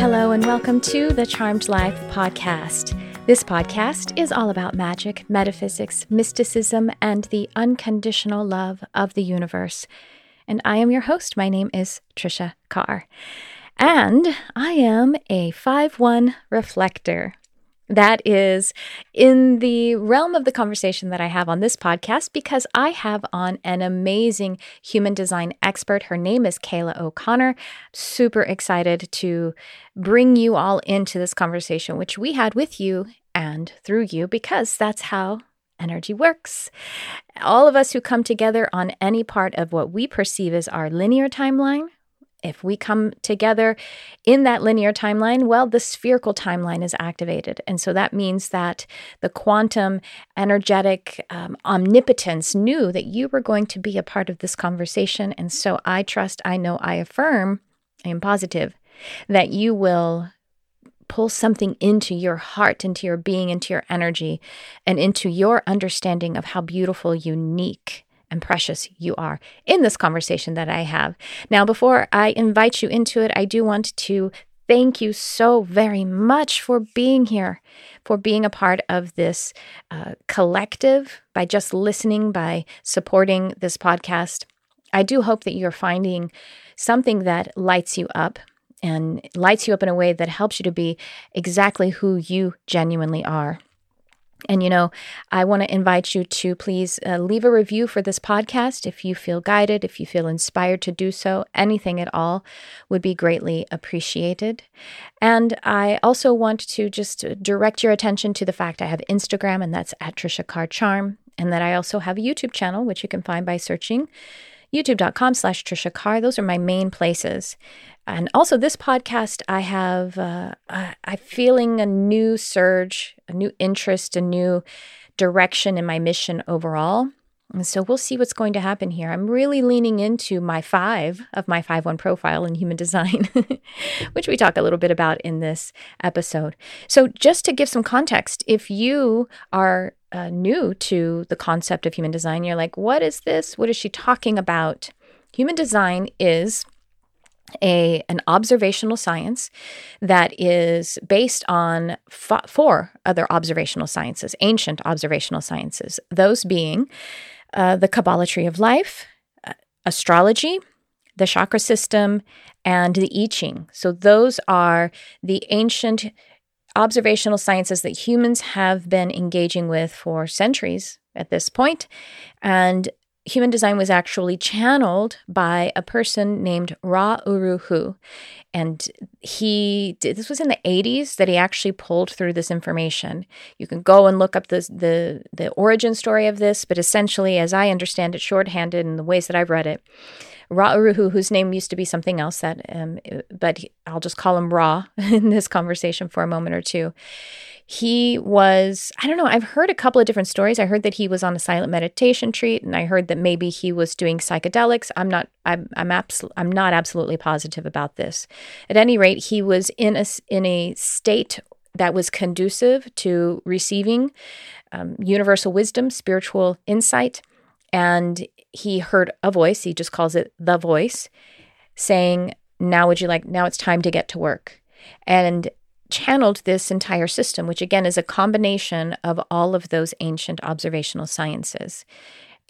Hello, and welcome to the Charmed Life podcast. This podcast is all about magic, metaphysics, mysticism, and the unconditional love of the universe. And I am your host. My name is Trisha Carr. And I am a 5 1 reflector. That is in the realm of the conversation that I have on this podcast because I have on an amazing human design expert. Her name is Kayla O'Connor. Super excited to bring you all into this conversation, which we had with you and through you, because that's how energy works. All of us who come together on any part of what we perceive as our linear timeline if we come together in that linear timeline, well, the spherical timeline is activated. And so that means that the quantum energetic um, omnipotence knew that you were going to be a part of this conversation. And so I trust, I know, I affirm, I am positive that you will pull something into your heart, into your being, into your energy, and into your understanding of how beautiful, unique, and precious you are in this conversation that I have. Now, before I invite you into it, I do want to thank you so very much for being here, for being a part of this uh, collective by just listening, by supporting this podcast. I do hope that you're finding something that lights you up and lights you up in a way that helps you to be exactly who you genuinely are. And, you know, I want to invite you to please uh, leave a review for this podcast if you feel guided, if you feel inspired to do so. Anything at all would be greatly appreciated. And I also want to just direct your attention to the fact I have Instagram, and that's at Trisha Carr Charm, and that I also have a YouTube channel, which you can find by searching youtube.com slash Trisha Carr. Those are my main places. And also, this podcast, I have, uh, I'm feeling a new surge, a new interest, a new direction in my mission overall. So we'll see what's going to happen here. I'm really leaning into my five of my 5 1 profile in human design, which we talk a little bit about in this episode. So, just to give some context, if you are uh, new to the concept of human design, you're like, what is this? What is she talking about? Human design is a an observational science that is based on f- four other observational sciences, ancient observational sciences. Those being uh, the Kabbalah tree of life, uh, astrology, the chakra system, and the I Ching. So those are the ancient observational sciences that humans have been engaging with for centuries at this point, and human design was actually channeled by a person named Ra Uru Hu. And he did, this was in the 80s that he actually pulled through this information. You can go and look up the, the, the origin story of this, but essentially, as I understand it, shorthanded in the ways that I've read it, Ra Uru Hu, whose name used to be something else, that um, but I'll just call him Ra in this conversation for a moment or two he was i don't know i've heard a couple of different stories. I heard that he was on a silent meditation treat and i heard that maybe he was doing psychedelics. I'm not i'm i'm, abs- I'm not absolutely positive about this. At any rate he was in a in a state that was conducive to receiving um, universal wisdom spiritual insight and he heard a voice he just calls it the voice saying now would you like now it's time to get to work. And channeled this entire system, which again is a combination of all of those ancient observational sciences.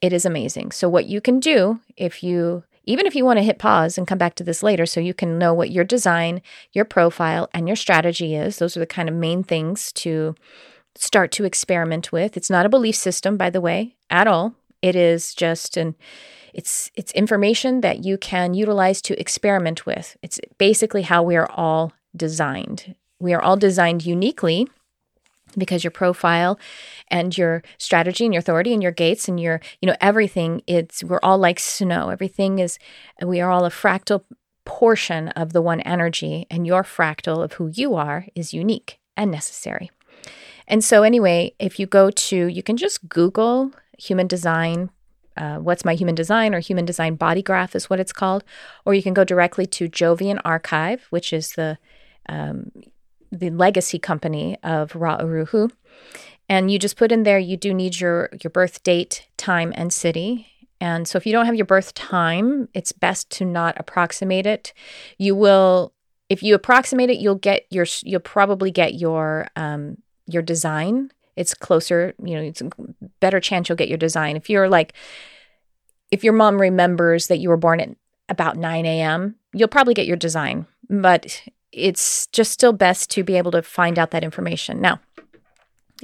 It is amazing. So, what you can do if you even if you want to hit pause and come back to this later so you can know what your design, your profile, and your strategy is, those are the kind of main things to start to experiment with. It's not a belief system, by the way, at all. It is just an it's it's information that you can utilize to experiment with. It's basically how we are all designed we are all designed uniquely because your profile and your strategy and your authority and your gates and your you know everything it's we're all like snow. Everything is we are all a fractal portion of the one energy and your fractal of who you are is unique and necessary. And so anyway if you go to you can just google human design uh, what's my human design or human design body graph is what it's called or you can go directly to jovian archive which is the um, the legacy company of Ra Uruhu. And you just put in there you do need your your birth date, time, and city. And so if you don't have your birth time, it's best to not approximate it. You will if you approximate it, you'll get your you'll probably get your um, your design. It's closer, you know, it's a better chance you'll get your design. If you're like, if your mom remembers that you were born at about 9 a.m., you'll probably get your design. But it's just still best to be able to find out that information. Now,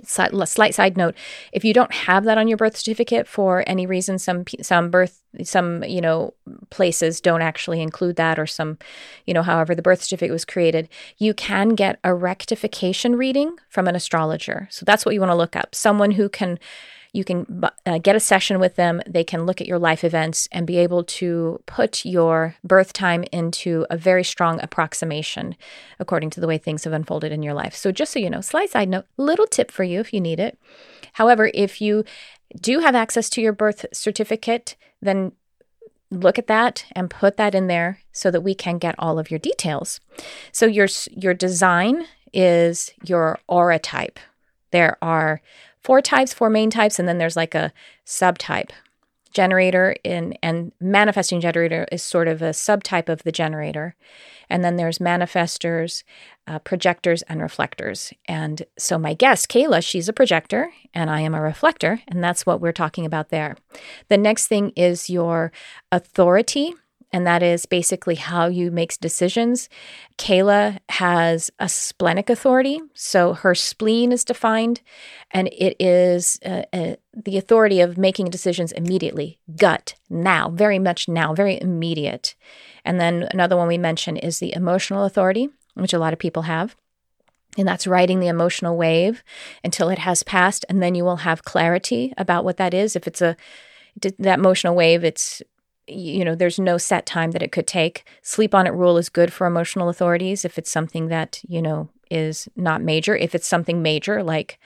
slight side note if you don't have that on your birth certificate for any reason some some birth some you know places don't actually include that or some you know however the birth certificate was created you can get a rectification reading from an astrologer so that's what you want to look up someone who can you can uh, get a session with them. They can look at your life events and be able to put your birth time into a very strong approximation according to the way things have unfolded in your life. So, just so you know, slight side note, little tip for you if you need it. However, if you do have access to your birth certificate, then look at that and put that in there so that we can get all of your details. So your your design is your aura type. There are four types, four main types, and then there's like a subtype. Generator in and manifesting generator is sort of a subtype of the generator. And then there's manifestors uh, projectors and reflectors. And so my guest kayla she's a projector and i am a reflector and that's what we're talking about there. The next thing is your authority and that is basically how you make decisions. Kayla has a splenic authority, so her spleen is defined, and it is uh, uh, the authority of making decisions immediately, gut, now, very much now, very immediate. And then another one we mentioned is the emotional authority, which a lot of people have. And that's riding the emotional wave until it has passed. And then you will have clarity about what that is. If it's a that emotional wave, it's you know, there's no set time that it could take. Sleep on it rule is good for emotional authorities if it's something that, you know, is not major. If it's something major, like,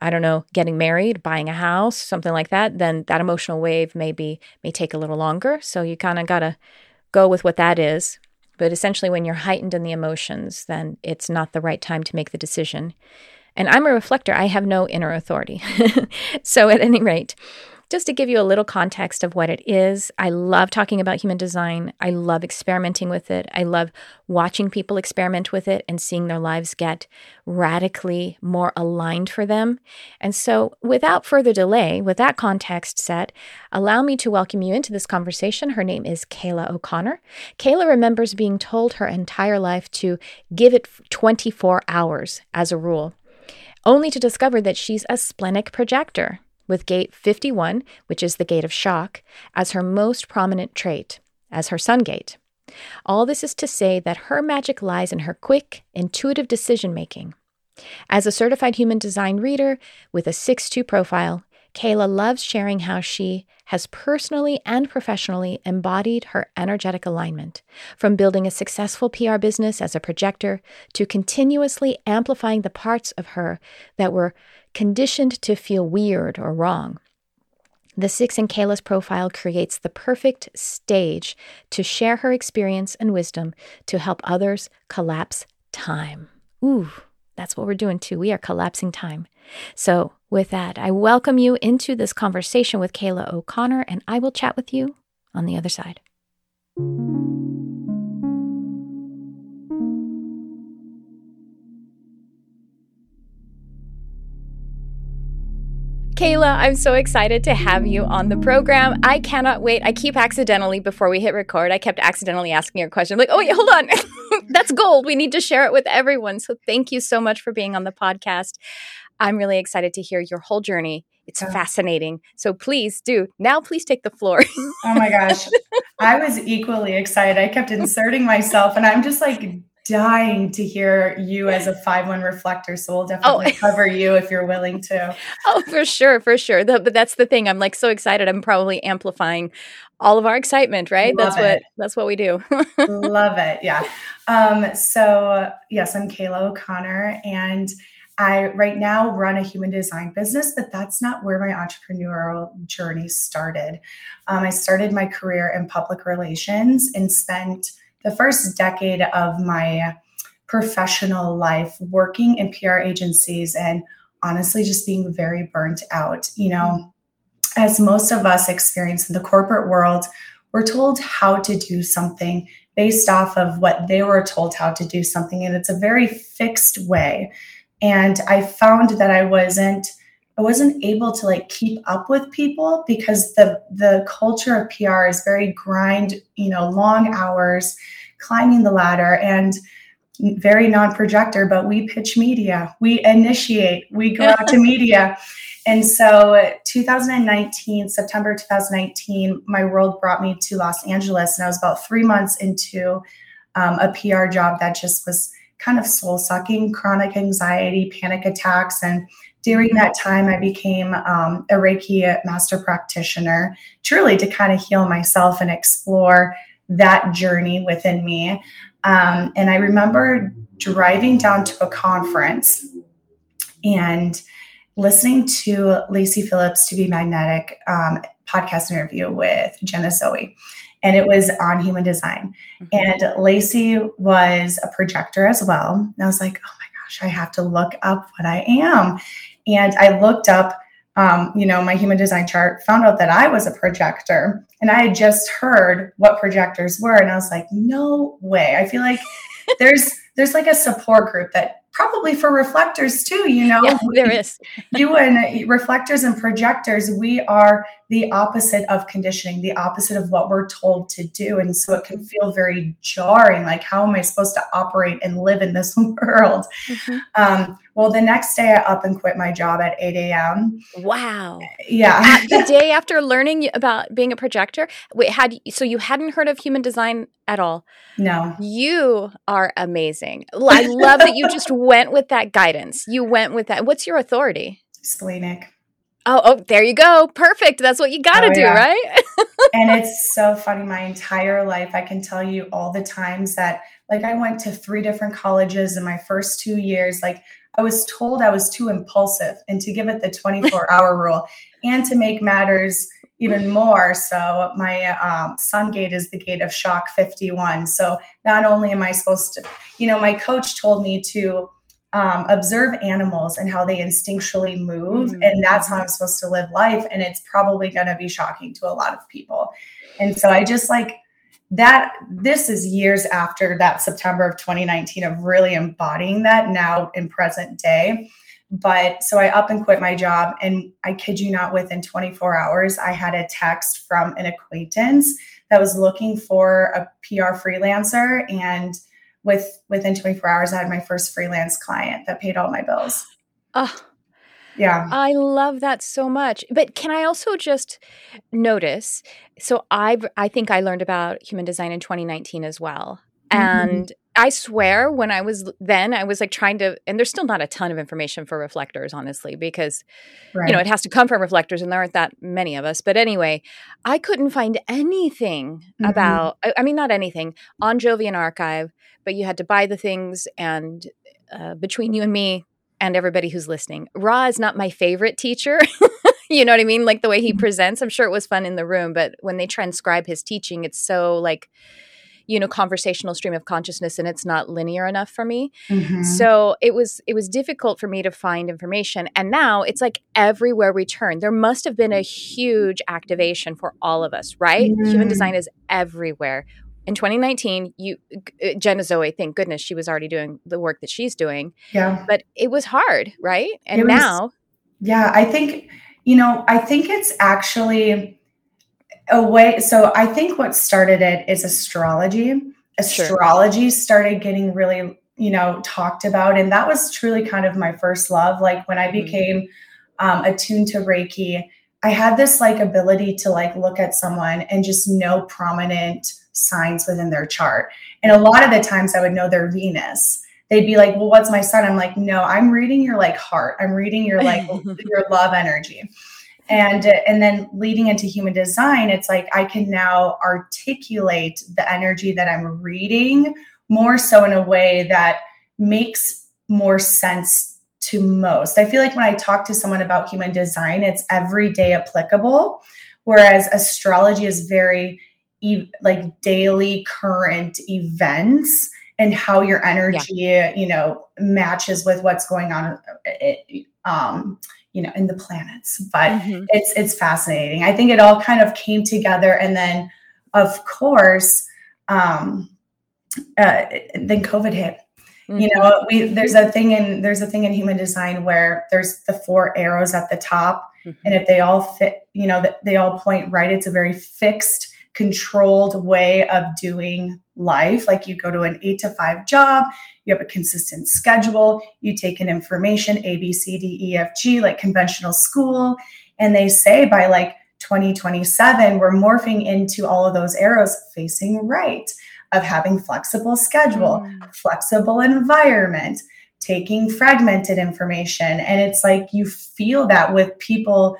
I don't know, getting married, buying a house, something like that, then that emotional wave maybe may take a little longer. So you kind of got to go with what that is. But essentially, when you're heightened in the emotions, then it's not the right time to make the decision. And I'm a reflector, I have no inner authority. so, at any rate, just to give you a little context of what it is, I love talking about human design. I love experimenting with it. I love watching people experiment with it and seeing their lives get radically more aligned for them. And so, without further delay, with that context set, allow me to welcome you into this conversation. Her name is Kayla O'Connor. Kayla remembers being told her entire life to give it 24 hours as a rule only to discover that she's a splenic projector with gate 51, which is the gate of shock, as her most prominent trait, as her sun gate. All this is to say that her magic lies in her quick, intuitive decision making. As a certified human design reader with a 6 2 profile, Kayla loves sharing how she has personally and professionally embodied her energetic alignment, from building a successful PR business as a projector to continuously amplifying the parts of her that were conditioned to feel weird or wrong. The Six in Kayla's profile creates the perfect stage to share her experience and wisdom to help others collapse time. Ooh, that's what we're doing too. We are collapsing time. So, with that, I welcome you into this conversation with Kayla O'Connor, and I will chat with you on the other side. Kayla, I'm so excited to have you on the program. I cannot wait. I keep accidentally, before we hit record, I kept accidentally asking your question. I'm like, oh, wait, hold on. That's gold. We need to share it with everyone. So thank you so much for being on the podcast. I'm really excited to hear your whole journey. It's oh. fascinating. So please do. Now, please take the floor. oh my gosh. I was equally excited. I kept inserting myself, and I'm just like dying to hear you as a 5-1 reflector. So we'll definitely oh. cover you if you're willing to. Oh, for sure, for sure. The, but that's the thing. I'm like so excited. I'm probably amplifying all of our excitement, right? Love that's it. what that's what we do. Love it. Yeah. Um, so yes, I'm Kayla O'Connor and I right now run a human design business, but that's not where my entrepreneurial journey started. Um, I started my career in public relations and spent the first decade of my professional life working in PR agencies and honestly just being very burnt out. You know, mm-hmm. as most of us experience in the corporate world, we're told how to do something based off of what they were told how to do something and it's a very fixed way and i found that i wasn't i wasn't able to like keep up with people because the the culture of pr is very grind you know long hours climbing the ladder and very non-projector but we pitch media. We initiate. We go out to media. And so 2019 september 2019 my world brought me to los angeles and i was about three months into um, a pr job that just was kind of soul sucking chronic anxiety panic attacks and during that time i became um, a reiki master practitioner truly to kind of heal myself and explore that journey within me um, and I remember driving down to a conference and listening to Lacy Phillips to be magnetic um, podcast interview with Jenna Zoe. And it was on human design. Mm-hmm. And Lacy was a projector as well. And I was like, oh my gosh, I have to look up what I am. And I looked up um, you know, my human design chart, found out that I was a projector. And I had just heard what projectors were. And I was like, no way. I feel like there's there's like a support group that probably for reflectors too you know yeah, there is you and reflectors and projectors we are the opposite of conditioning the opposite of what we're told to do and so it can feel very jarring like how am i supposed to operate and live in this world mm-hmm. um, well the next day i up and quit my job at 8 a.m wow yeah the day after learning about being a projector wait had so you hadn't heard of human design at all no you are amazing i love that you just went with that guidance. You went with that. What's your authority? Splenic. Oh, oh, there you go. Perfect. That's what you got to oh, do, yeah. right? and it's so funny. My entire life, I can tell you all the times that, like, I went to three different colleges in my first two years. Like, I was told I was too impulsive and to give it the 24 hour rule. And to make matters even more so my um, sun gate is the gate of shock 51 so not only am i supposed to you know my coach told me to um, observe animals and how they instinctually move mm-hmm. and that's how i'm supposed to live life and it's probably going to be shocking to a lot of people and so i just like that this is years after that september of 2019 of really embodying that now in present day but so I up and quit my job. And I kid you not, within 24 hours, I had a text from an acquaintance that was looking for a PR freelancer. And with within 24 hours, I had my first freelance client that paid all my bills. Oh, yeah. I love that so much. But can I also just notice? So I I think I learned about human design in 2019 as well. Mm-hmm. And I swear when I was then, I was like trying to, and there's still not a ton of information for reflectors, honestly, because, right. you know, it has to come from reflectors and there aren't that many of us. But anyway, I couldn't find anything mm-hmm. about, I, I, mean, not anything on Jovian Archive, but you had to buy the things. And uh, between you and me and everybody who's listening, Ra is not my favorite teacher. you know what I mean? Like the way he mm-hmm. presents, I'm sure it was fun in the room, but when they transcribe his teaching, it's so like, you know conversational stream of consciousness and it's not linear enough for me mm-hmm. so it was it was difficult for me to find information and now it's like everywhere we turn there must have been a huge activation for all of us right mm-hmm. human design is everywhere in 2019 you uh, jenna zoe thank goodness she was already doing the work that she's doing. Yeah. But it was hard right? And was, now yeah i think you know i think it's actually a way so i think what started it is astrology. Astrology sure. started getting really you know talked about and that was truly kind of my first love. Like when i mm-hmm. became um, attuned to reiki i had this like ability to like look at someone and just know prominent signs within their chart. And a lot of the times i would know their venus. They'd be like well what's my sun i'm like no i'm reading your like heart. I'm reading your like your love energy. And uh, and then leading into human design it's like i can now articulate the energy that i'm reading more so in a way that makes more sense to most. I feel like when i talk to someone about human design it's everyday applicable whereas astrology is very like daily current events and how your energy yeah. you know matches with what's going on um you know in the planets but mm-hmm. it's it's fascinating i think it all kind of came together and then of course um uh, then COVID hit. Mm-hmm. You know, we there's a thing in there's a thing in human design where there's the four arrows at the top, mm-hmm. and if they all fit, you know, they all point right. It's a very fixed, controlled way of doing life. Like you go to an eight to five job, you have a consistent schedule, you take in information A, B, C, D, E, F, G, like conventional school, and they say by like 2027, we're morphing into all of those arrows facing right of having flexible schedule, mm. flexible environment, taking fragmented information. And it's like you feel that with people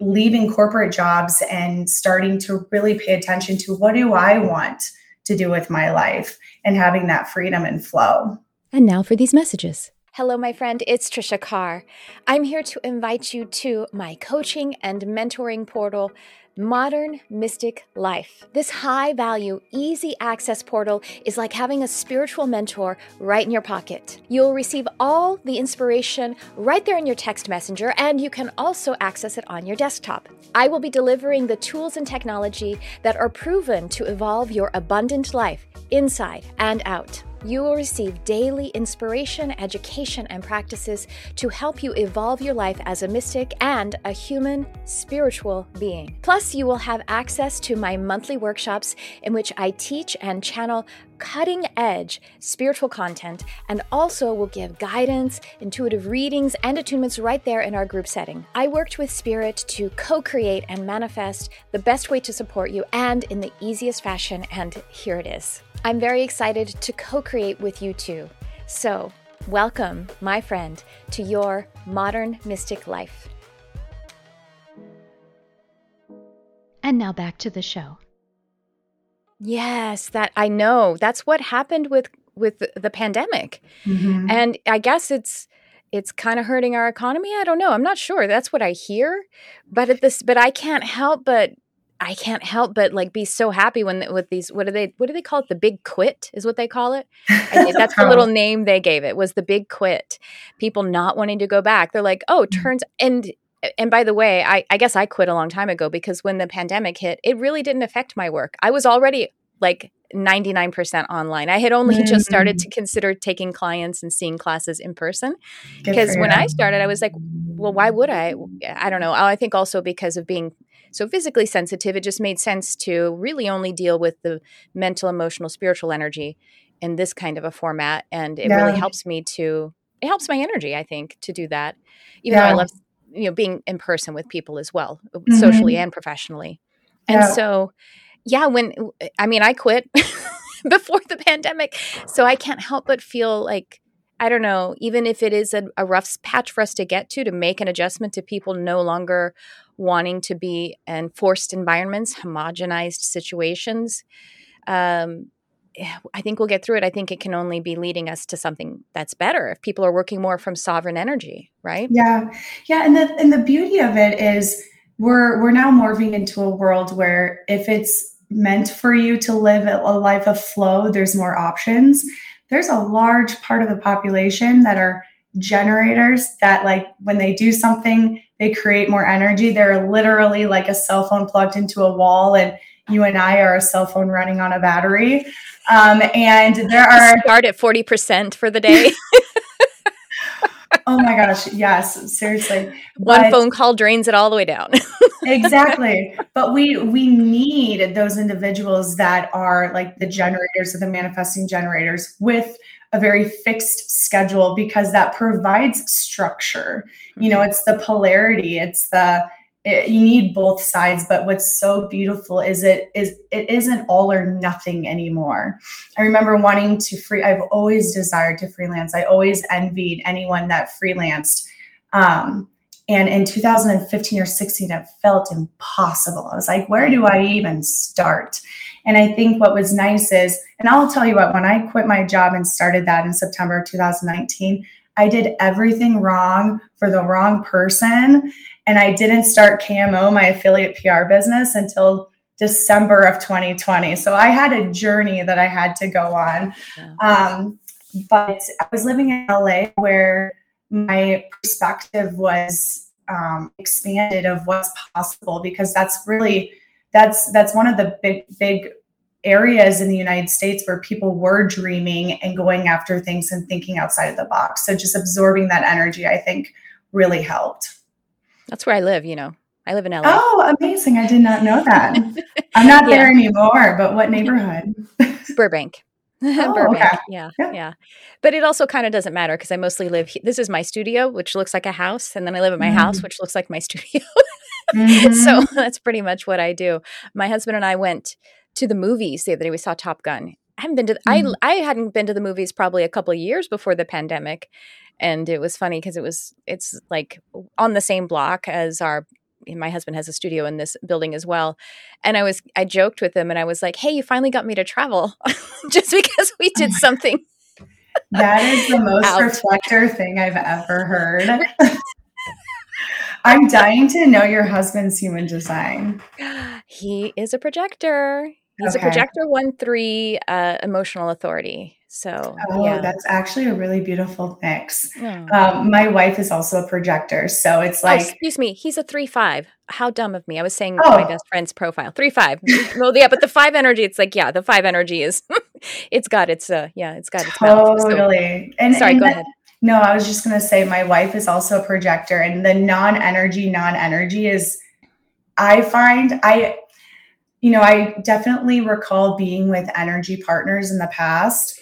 leaving corporate jobs and starting to really pay attention to what do I want to do with my life and having that freedom and flow. And now for these messages. Hello, my friend. It's Trisha Carr. I'm here to invite you to my coaching and mentoring portal, Modern Mystic Life. This high value, easy access portal is like having a spiritual mentor right in your pocket. You'll receive all the inspiration right there in your text messenger, and you can also access it on your desktop. I will be delivering the tools and technology that are proven to evolve your abundant life inside and out. You will receive daily inspiration, education, and practices to help you evolve your life as a mystic and a human spiritual being. Plus, you will have access to my monthly workshops in which I teach and channel cutting edge spiritual content and also will give guidance, intuitive readings, and attunements right there in our group setting. I worked with Spirit to co create and manifest the best way to support you and in the easiest fashion, and here it is. I'm very excited to co create with you too. So, welcome, my friend, to your modern mystic life. And now back to the show. Yes, that I know. That's what happened with with the pandemic. Mm-hmm. And I guess it's it's kind of hurting our economy. I don't know. I'm not sure. That's what I hear. But at this but I can't help but I can't help but like be so happy when with these what do they what do they call it the big quit is what they call it that's the little name they gave it was the big quit people not wanting to go back they're like oh mm. turns and and by the way, I, I guess I quit a long time ago because when the pandemic hit, it really didn't affect my work. I was already like 99% online. I had only mm-hmm. just started to mm. consider taking clients and seeing classes in person. because when I started, I was like, well, why would I? I don't know. I think also because of being so physically sensitive, it just made sense to really only deal with the mental, emotional, spiritual energy in this kind of a format. And it yeah. really helps me to, it helps my energy, I think, to do that. Even yeah. though I love you know being in person with people as well mm-hmm. socially and professionally and yeah. so yeah when i mean i quit before the pandemic so i can't help but feel like i don't know even if it is a, a rough patch for us to get to to make an adjustment to people no longer wanting to be in forced environments homogenized situations um, I think we'll get through it. I think it can only be leading us to something that's better if people are working more from sovereign energy, right? Yeah, yeah, and the and the beauty of it is we're we're now morphing into a world where if it's meant for you to live a life of flow, there's more options. There's a large part of the population that are generators that like when they do something they create more energy they're literally like a cell phone plugged into a wall and you and I are a cell phone running on a battery. Um, and there are start at 40% for the day. oh my gosh, yes, seriously. One but, phone call drains it all the way down. exactly. But we we need those individuals that are like the generators of the manifesting generators with a very fixed schedule because that provides structure. You know, mm-hmm. it's the polarity, it's the it, you need both sides but what's so beautiful is it is it isn't all or nothing anymore. I remember wanting to free i've always desired to freelance. I always envied anyone that freelanced. Um, and in 2015 or 16 it felt impossible. I was like where do i even start? And i think what was nice is and i'll tell you what when i quit my job and started that in september 2019 I did everything wrong for the wrong person. And I didn't start KMO, my affiliate PR business, until December of 2020. So I had a journey that I had to go on. Um, but I was living in LA where my perspective was um, expanded of what's possible because that's really that's that's one of the big big areas in the United States where people were dreaming and going after things and thinking outside of the box. So just absorbing that energy, I think, really helped. That's where I live, you know. I live in LA. Oh, amazing. I did not know that. I'm not yeah. there anymore, but what neighborhood? Burbank. Oh, Burbank. Okay. Yeah, yeah, yeah. But it also kind of doesn't matter because I mostly live. This is my studio, which looks like a house, and then I live at my mm-hmm. house, which looks like my studio. mm-hmm. So that's pretty much what I do. My husband and I went to the movies the other day. We saw Top Gun. I haven't been to. The, mm-hmm. I I hadn't been to the movies probably a couple of years before the pandemic, and it was funny because it was it's like on the same block as our my husband has a studio in this building as well and i was i joked with him and i was like hey you finally got me to travel just because we did something that is the most out. reflector thing i've ever heard i'm dying to know your husband's human design he is a projector he's okay. a projector one three uh, emotional authority so, oh, yeah. that's actually a really beautiful mix. Um, my wife is also a projector, so it's oh, like, oh, excuse me, he's a three five. How dumb of me! I was saying oh. my best friend's profile three five. well, yeah, but the five energy, it's like, yeah, the five energy is, it's got its, uh, yeah, it's got its totally. So, and sorry, and go that, ahead. No, I was just gonna say my wife is also a projector, and the non-energy, non-energy is, I find I you know, I definitely recall being with energy partners in the past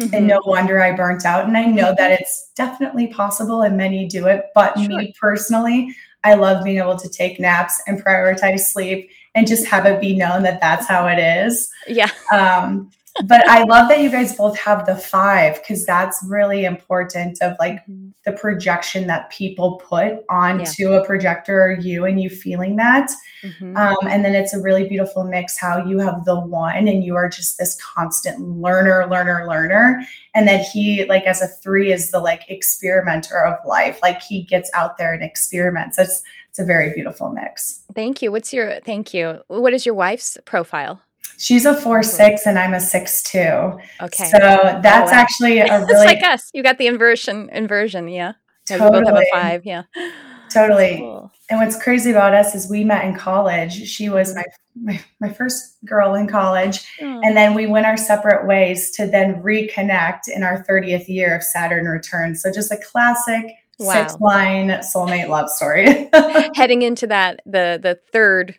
Mm-hmm. And no wonder I burnt out. And I know that it's definitely possible and many do it. But sure. me personally, I love being able to take naps and prioritize sleep and just have it be known that that's how it is. Yeah. Um, but I love that you guys both have the five because that's really important of like mm-hmm. the projection that people put onto yeah. a projector or you and you feeling that. Mm-hmm. Um, and then it's a really beautiful mix how you have the one and you are just this constant learner, learner, learner. And that he, like as a three, is the like experimenter of life. Like he gets out there and experiments. It's it's a very beautiful mix. Thank you. What's your thank you? What is your wife's profile? She's a four six and I'm a six two. Okay. So that's oh, wow. actually a really it's like us. You got the inversion inversion, yeah. Totally. We both have a five, yeah. Totally. Cool. And what's crazy about us is we met in college. She was my my, my first girl in college. Oh. And then we went our separate ways to then reconnect in our 30th year of Saturn return. So just a classic wow. six line soulmate love story. Heading into that the the third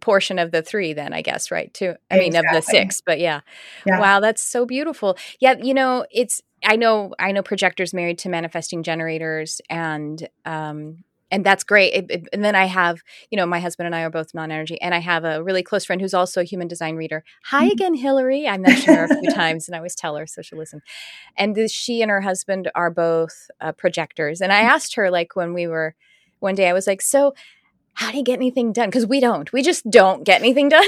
portion of the three then i guess right too i exactly. mean of the six but yeah. yeah wow that's so beautiful yeah you know it's i know i know projectors married to manifesting generators and um and that's great. It, it, and then I have, you know, my husband and I are both non-energy, and I have a really close friend who's also a human design reader. Hi mm-hmm. again, Hillary. I mentioned her a few times, and I always tell her so she'll listen. And this, she and her husband are both uh, projectors. And I mm. asked her, like, when we were one day, I was like, "So, how do you get anything done? Because we don't. We just don't get anything done.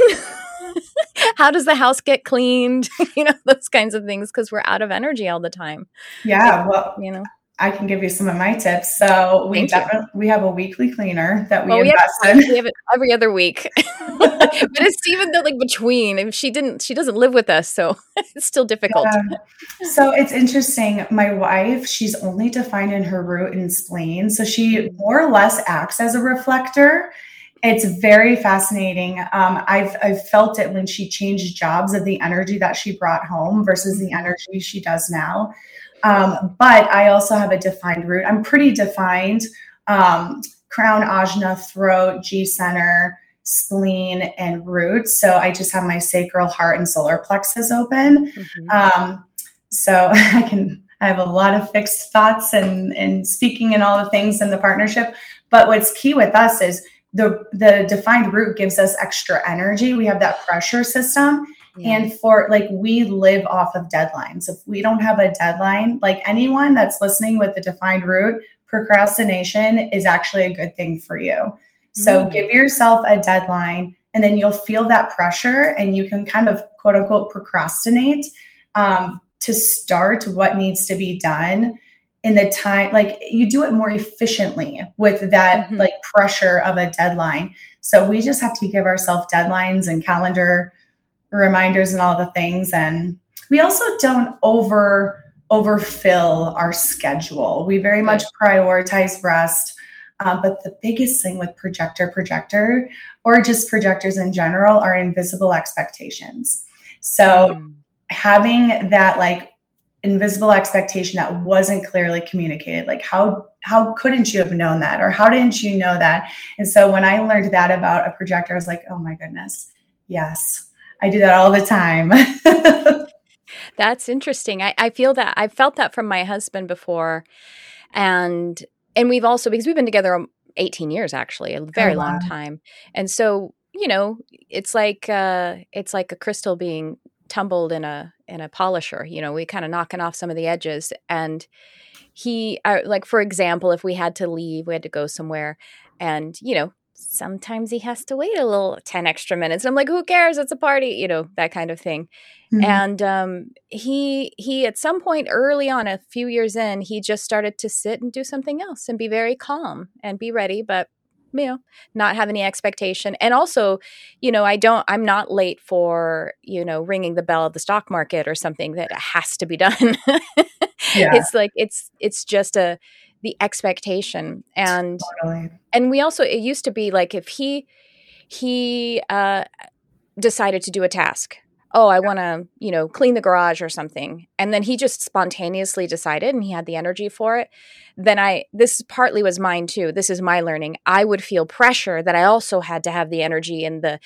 how does the house get cleaned? you know, those kinds of things because we're out of energy all the time. Yeah. well, you know. I can give you some of my tips. So we definitely we have a weekly cleaner that we well, invest we have, in. We have it every other week, but it's even though like between. If she didn't, she doesn't live with us, so it's still difficult. Yeah. So it's interesting. My wife, she's only defined in her root and spleen, so she more or less acts as a reflector. It's very fascinating. Um, I've I've felt it when she changed jobs of the energy that she brought home versus the mm-hmm. energy she does now um, but I also have a defined root. I'm pretty defined. Um, crown, ajna, throat, G center, spleen, and root. So I just have my sacral, heart, and solar plexus open. Mm-hmm. Um, so I can. I have a lot of fixed thoughts and and speaking and all the things in the partnership. But what's key with us is the the defined root gives us extra energy. We have that pressure system yeah. And for like, we live off of deadlines. If we don't have a deadline, like anyone that's listening with the defined root, procrastination is actually a good thing for you. So mm. give yourself a deadline and then you'll feel that pressure and you can kind of quote unquote procrastinate um, to start what needs to be done in the time like you do it more efficiently with that mm-hmm. like pressure of a deadline so we just have to give ourselves deadlines and calendar reminders and all the things. And we also don't over overfill our schedule. We very much prioritize rest. Uh, but the biggest thing with projector projector or just projectors in general are invisible expectations. So mm. having that like invisible expectation that wasn't clearly communicated like how how couldn't you have known that or how didn't you know that and so when i learned that about a projector i was like oh my goodness yes i do that all the time. That's interesting. I, I feel that i felt that from my husband before. And and we've also because we've been together um, 18 years actually a very oh, wow. long time. And so you know it's like uh it's like a crystal being tumbled in a in a polisher you know we kind of knocking off some of the edges. And he uh, like for example if we had to leave we had to go somewhere and you know sometimes he has to wait a little 10 extra minutes. I'm like who cares? It's a party you know that kind of thing. Mm-hmm. and um, he he at some point early on a few years in he just started to sit and do something else and be very calm and be ready but you know not have any expectation. And also you know i don't i'm not late for you know ringing the bell of the stock market or something that has to be done. Yeah. it's like it's it's just a the expectation and totally. and we also it used to be like if he he uh decided to do a task oh, I want to, you know, clean the garage or something. And then he just spontaneously decided and he had the energy for it. Then I, this partly was mine too. This is my learning. I would feel pressure that I also had to have the energy and the,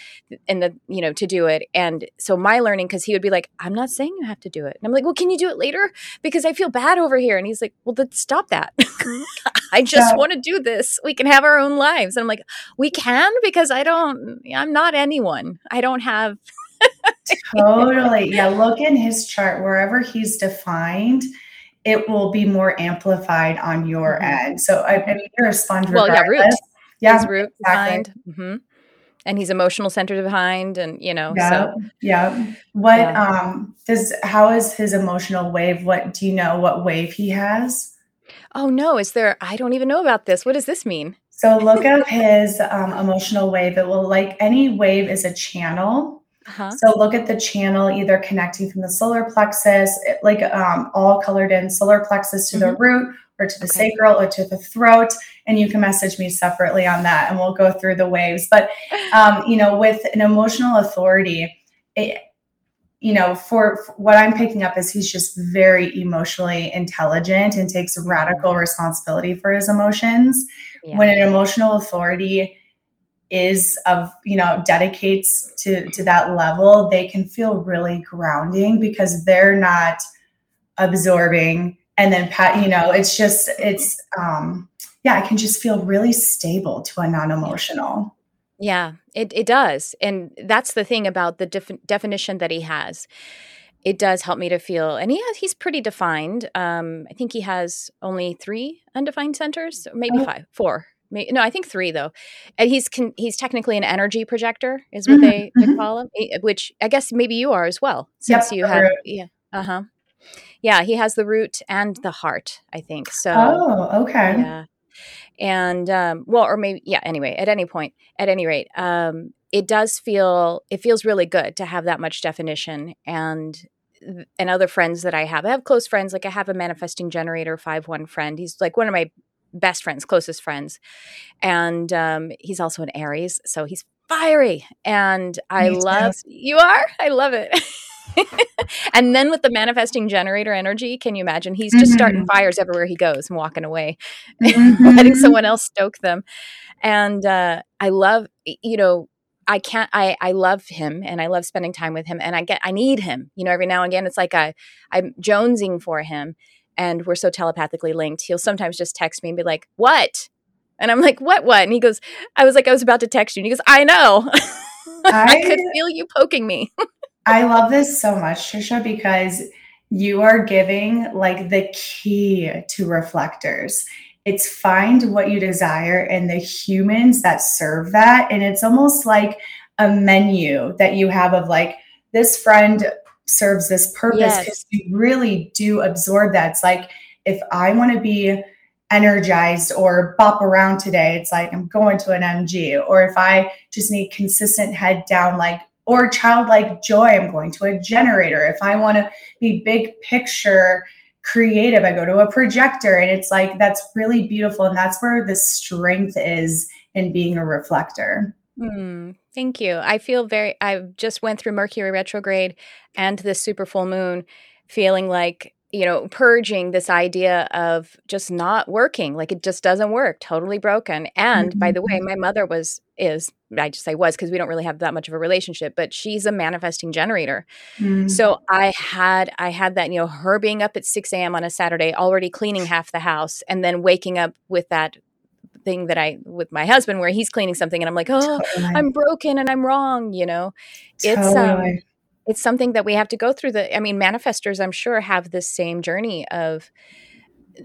and the, you know, to do it. And so my learning, cause he would be like, I'm not saying you have to do it. And I'm like, well, can you do it later? Because I feel bad over here. And he's like, well, then stop that. I just yeah. want to do this. We can have our own lives. And I'm like, we can because I don't, I'm not anyone. I don't have, totally. Yeah. Look in his chart, wherever he's defined, it will be more amplified on your mm-hmm. end. So I, I, mean, you're a sponge. Well, yeah, root. Yeah, his root exactly. behind. Mm-hmm. And he's emotional center behind, and you know, yeah, so yeah. What yeah. um does how is his emotional wave? What do you know? What wave he has? Oh no, is there? I don't even know about this. What does this mean? So look up his um, emotional wave. It will like any wave is a channel. Uh-huh. So look at the channel either connecting from the solar plexus, like um, all colored in solar plexus to mm-hmm. the root or to the okay. sacral or to the throat. And you can message me separately on that and we'll go through the waves. But, um, you know, with an emotional authority, it, you know, for, for, what I'm picking up is he's just very emotionally intelligent and takes mm-hmm. radical responsibility for his emotions. Yeah. When an emotional authority is of you know dedicates to to that level they can feel really grounding because they're not absorbing and then pat you know it's just it's um yeah it can just feel really stable to a non-emotional. Yeah it, it does. And that's the thing about the def- definition that he has. It does help me to feel and he has, he's pretty defined. Um i think he has only three undefined centers maybe oh. five four no, I think three though. And he's con- he's technically an energy projector, is what mm-hmm. they, they mm-hmm. call him. Which I guess maybe you are as well, since yep, you have yeah, uh huh, yeah. He has the root and the heart, I think. So oh, okay, yeah, and um, well, or maybe yeah. Anyway, at any point, at any rate, um, it does feel it feels really good to have that much definition and and other friends that I have. I have close friends. Like I have a manifesting generator five one friend. He's like one of my best friends, closest friends. And um, he's also an Aries, so he's fiery. And I Me love too. you are. I love it. and then with the manifesting generator energy, can you imagine? He's just mm-hmm. starting fires everywhere he goes and walking away, mm-hmm. letting someone else stoke them. And uh, I love, you know, I can't I I love him and I love spending time with him and I get I need him. You know, every now and again it's like I I'm jonesing for him and we're so telepathically linked. He'll sometimes just text me and be like, "What?" And I'm like, "What? What?" And he goes, "I was like, I was about to text you." And he goes, "I know." I, I could feel you poking me. I love this so much, Trisha, because you are giving like the key to reflectors. It's find what you desire and the humans that serve that. And it's almost like a menu that you have of like, this friend serves this purpose because yes. you really do absorb that. It's like if I want to be energized or bop around today, it's like I'm going to an MG. Or if I just need consistent head down, like or childlike joy, I'm going to a generator. If I want to be big picture creative, I go to a projector. And it's like that's really beautiful. And that's where the strength is in being a reflector. Mm, thank you. I feel very, I just went through Mercury retrograde and the super full moon feeling like you know, purging this idea of just not working, like it just doesn't work, totally broken. And mm-hmm. by the way, mm-hmm. my mother was, is, I just say was because we don't really have that much of a relationship, but she's a manifesting generator. Mm-hmm. So I had, I had that, you know, her being up at 6 a.m. on a Saturday, already cleaning half the house, and then waking up with that thing that I with my husband where he's cleaning something and I'm like, oh, totally. I'm broken and I'm wrong, you know. Totally. It's um it's something that we have to go through the i mean manifestors i'm sure have this same journey of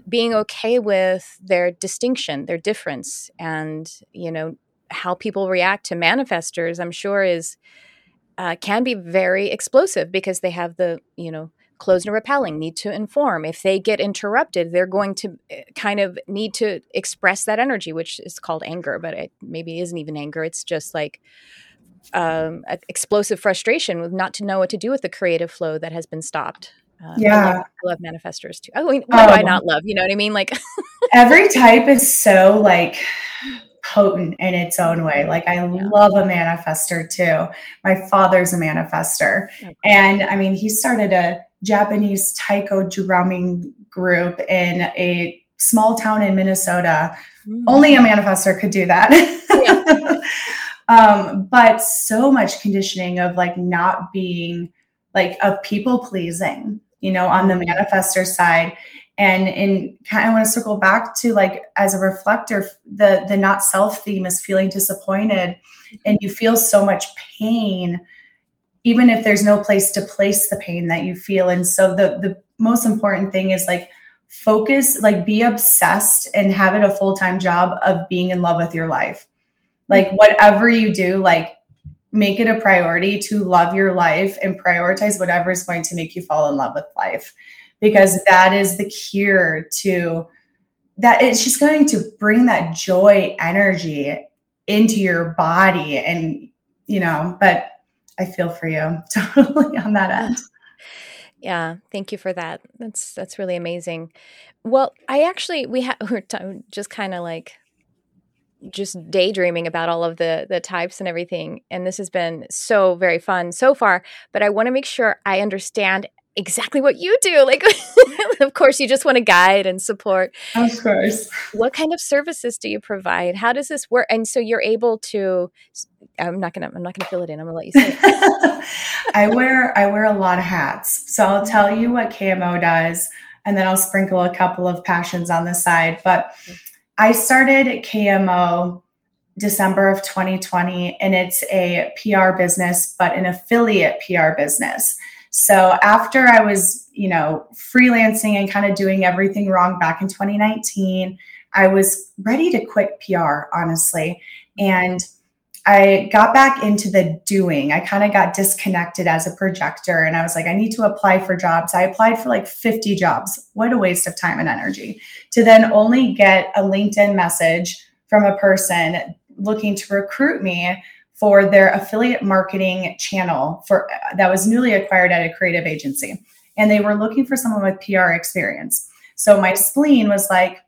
being okay with their distinction their difference and you know how people react to manifestors i'm sure is uh, can be very explosive because they have the you know closed and repelling need to inform if they get interrupted they're going to eh, kind of need to express that energy which is called anger but it maybe isn't even anger it's just like um, explosive frustration with not to know what to do with the creative flow that has been stopped. Um, yeah, I love, I love, manifestors too. I mean, what do I um, not love? You know what I mean? Like every type is so like potent in its own way. Like I yeah. love a manifestor too. My father's a manifestor, okay. and I mean, he started a Japanese taiko drumming group in a small town in Minnesota. Mm. Only a manifestor could do that. Yeah. Um, but so much conditioning of like not being like of people pleasing, you know, on the manifestor side. And in kind of want to circle back to like as a reflector, the the not self theme is feeling disappointed and you feel so much pain, even if there's no place to place the pain that you feel. And so the the most important thing is like focus, like be obsessed and have it a full-time job of being in love with your life. Like whatever you do, like make it a priority to love your life and prioritize whatever is going to make you fall in love with life. Because that is the cure to that. It's just going to bring that joy energy into your body and you know but i feel for you. Totally on that end. Yeah thank you for that. That's that's really amazing. Well i actually we have we're t- just kind of like just daydreaming about all of the the types and everything and this has been so very fun so far but i want to make sure i understand exactly what you do like of course you just want to guide and support. Of course. What kind of services do you provide? How does this work? And so you're able to i'm not gonna i'm not gonna fill it in i'm gonna let you say i wear i wear a lot of hats. So i'll tell you what kmo does and then i'll sprinkle a couple of passions on the side. But I started KMO December of 2020, and it's a PR business, but an affiliate PR business. So after I was, you know, freelancing and kind of doing everything wrong back in 2019, I was ready to quit PR, honestly. And I got back into the doing. I kind of got disconnected as a projector and I was like, I need to apply for jobs. I applied for like 50 jobs. What a waste of time and energy to then only get a LinkedIn message from a person looking to recruit me for their affiliate marketing channel for that was newly acquired at a creative agency. And they were looking for someone with PR experience. So my spleen was like,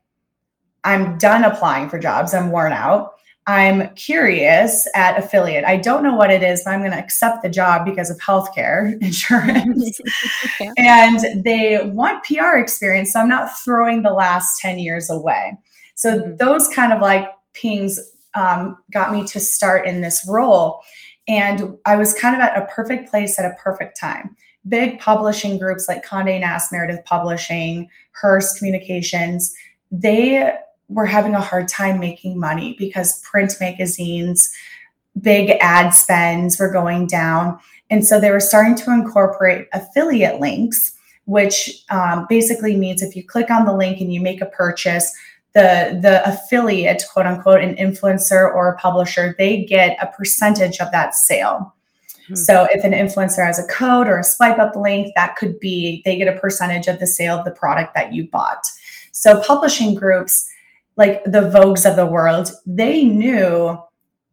I'm done applying for jobs. I'm worn out. I'm curious at affiliate. I don't know what it is, but I'm going to accept the job because of healthcare insurance. yeah. And they want PR experience. So I'm not throwing the last 10 years away. So mm-hmm. those kind of like pings um, got me to start in this role. And I was kind of at a perfect place at a perfect time. Big publishing groups like Conde Nast, Meredith Publishing, Hearst Communications, they were having a hard time making money because print magazines, big ad spends were going down. And so they were starting to incorporate affiliate links, which um, basically means if you click on the link and you make a purchase, the, the affiliate, quote unquote, an influencer or a publisher, they get a percentage of that sale. Hmm. So if an influencer has a code or a swipe up link, that could be they get a percentage of the sale of the product that you bought. So publishing groups like the Vogues of the world, they knew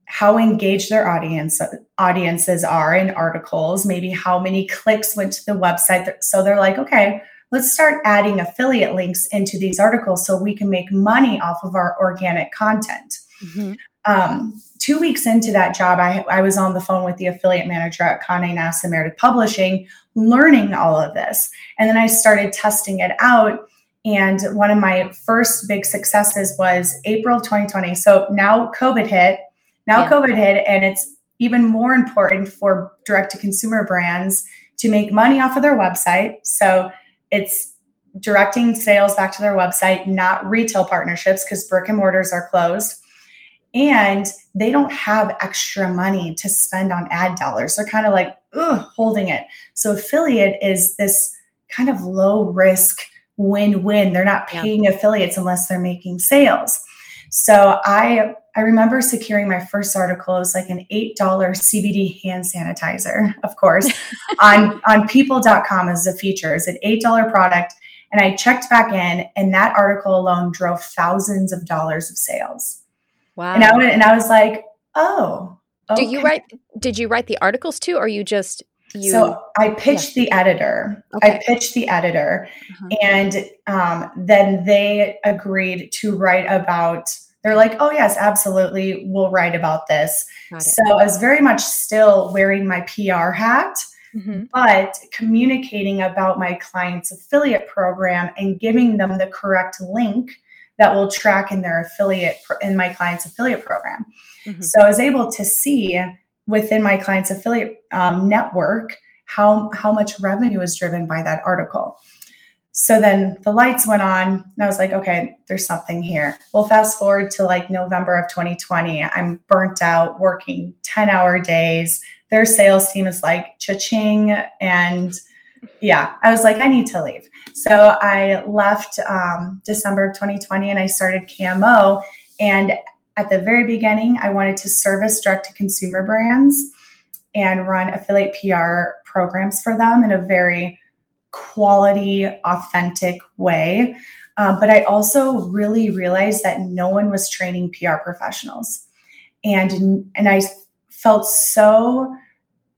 how engaged their audience audiences are in articles, maybe how many clicks went to the website. So they're like, okay, let's start adding affiliate links into these articles so we can make money off of our organic content. Mm-hmm. Um, two weeks into that job, I, I was on the phone with the affiliate manager at Condé Nast Meredith Publishing, learning all of this. And then I started testing it out. And one of my first big successes was April 2020. So now COVID hit. Now yeah. COVID hit, and it's even more important for direct to consumer brands to make money off of their website. So it's directing sales back to their website, not retail partnerships because brick and mortars are closed. And they don't have extra money to spend on ad dollars. They're kind of like, ugh, holding it. So affiliate is this kind of low risk win win. They're not paying yeah. affiliates unless they're making sales. So I I remember securing my first article. It was like an $8 CBD hand sanitizer, of course, on, on people.com as a feature. It's an $8 product. And I checked back in, and that article alone drove thousands of dollars of sales. Wow. And I, went, and I was like, oh. Okay. Do you write, did you write the articles too, or you just you, so I pitched yeah. the editor. Okay. I pitched the editor, uh-huh. and um, then they agreed to write about. They're like, "Oh yes, absolutely, we'll write about this." So I was very much still wearing my PR hat, mm-hmm. but communicating about my client's affiliate program and giving them the correct link that will track in their affiliate in my client's affiliate program. Mm-hmm. So I was able to see within my client's affiliate um, network how how much revenue is driven by that article so then the lights went on and i was like okay there's something here. Well fast forward to like november of 2020 i'm burnt out working 10 hour days. Their sales team is like cha-ching and yeah i was like i need to leave. So i left um, december of 2020 and i started kmo and at the very beginning, I wanted to service direct to consumer brands and run affiliate PR programs for them in a very quality, authentic way. Um, but I also really realized that no one was training PR professionals. And, and I felt so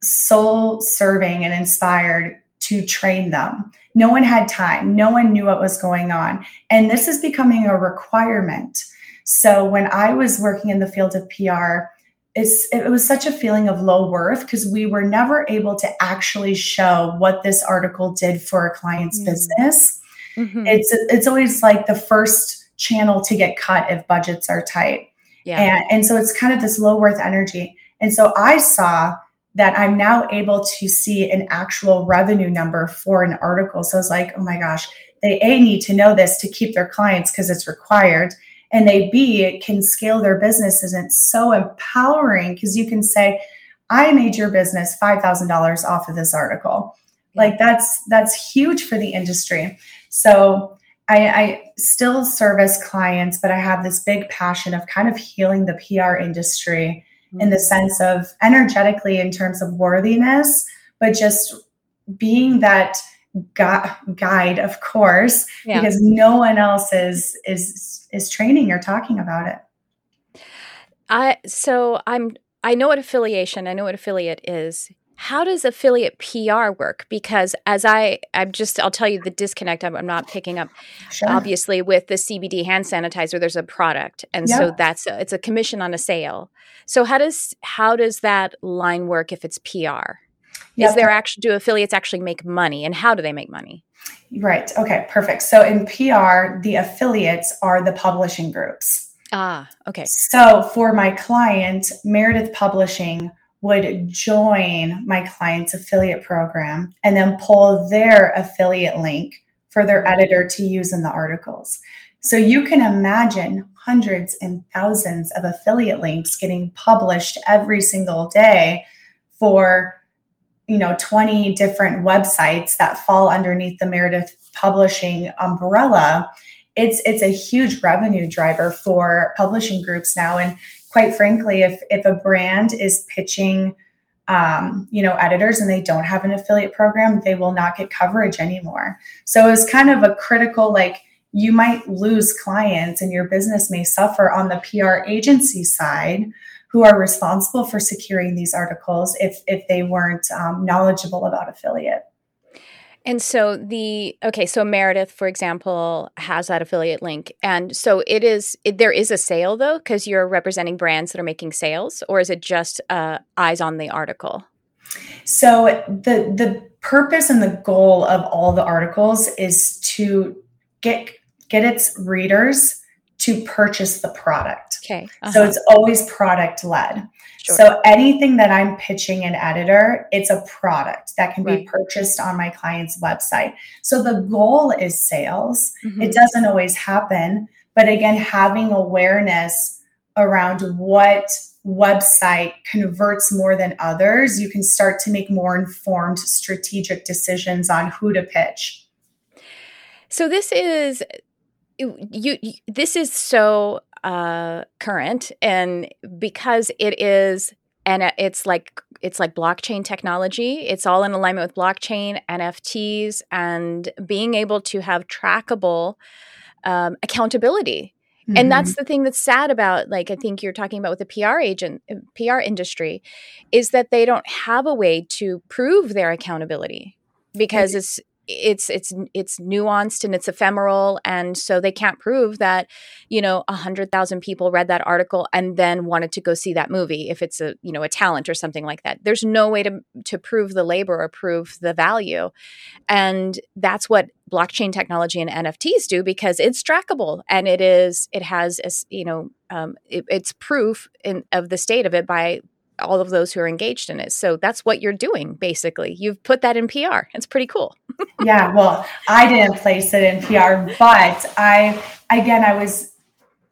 soul serving and inspired to train them. No one had time, no one knew what was going on. And this is becoming a requirement so when I was working in the field of PR, it's, it was such a feeling of low worth because we were never able to actually show what this article did for a client's mm-hmm. business. Mm-hmm. It's it's always like the first channel to get cut if budgets are tight. Yeah. And, and so it's kind of this low worth energy. And so I saw that I'm now able to see an actual revenue number for an article. So I was like, oh my gosh, they A need to know this to keep their clients because it's required and they b can scale their businesses and it's so empowering? Because you can say i made your business $5000 off of this article. Like that's that's huge for the industry. So I, I, still service clients but i have this big passion of kind of healing the pr industry mm-hmm. in the sense of energetically in terms of worthiness but just being that gu- guide of course yeah. because no one else is is is training or talking about it i so i'm i know what affiliation i know what affiliate is how does affiliate PR work? Because as I, I'm just, I'll tell you the disconnect. I'm, I'm not picking up. Sure. Obviously, with the CBD hand sanitizer, there's a product, and yeah. so that's a, it's a commission on a sale. So how does how does that line work if it's PR? Yep. Is there actually do affiliates actually make money, and how do they make money? Right. Okay. Perfect. So in PR, the affiliates are the publishing groups. Ah. Okay. So for my client, Meredith Publishing would join my client's affiliate program and then pull their affiliate link for their editor to use in the articles. So you can imagine hundreds and thousands of affiliate links getting published every single day for you know 20 different websites that fall underneath the Meredith Publishing umbrella, it's it's a huge revenue driver for publishing groups now. And quite frankly, if if a brand is pitching um, you know, editors and they don't have an affiliate program, they will not get coverage anymore. So it's kind of a critical like you might lose clients and your business may suffer on the PR agency side who are responsible for securing these articles if if they weren't um, knowledgeable about affiliate. And so the okay, so Meredith, for example, has that affiliate link, and so it is. It, there is a sale though, because you're representing brands that are making sales, or is it just uh, eyes on the article? So the the purpose and the goal of all the articles is to get get its readers to purchase the product. Okay. Uh-huh. So it's always product led. Sure. So anything that I'm pitching an editor, it's a product that can right. be purchased on my client's website. So the goal is sales. Mm-hmm. It doesn't always happen, but again, having awareness around what website converts more than others, you can start to make more informed strategic decisions on who to pitch. So this is you, you this is so uh, current and because it is and it's like it's like blockchain technology it's all in alignment with blockchain nfts and being able to have trackable um, accountability mm-hmm. and that's mm-hmm. the thing that's sad about like i think you're talking about with the pr agent uh, pr industry is that they don't have a way to prove their accountability because it's it's it's it's nuanced and it's ephemeral and so they can't prove that you know a hundred thousand people read that article and then wanted to go see that movie if it's a you know a talent or something like that. There's no way to to prove the labor or prove the value. And that's what blockchain technology and nfts do because it's trackable and it is it has a, you know um, it, it's proof in, of the state of it by all of those who are engaged in it. So that's what you're doing basically. You've put that in PR. It's pretty cool. yeah, well, I didn't place it in PR, but I again I was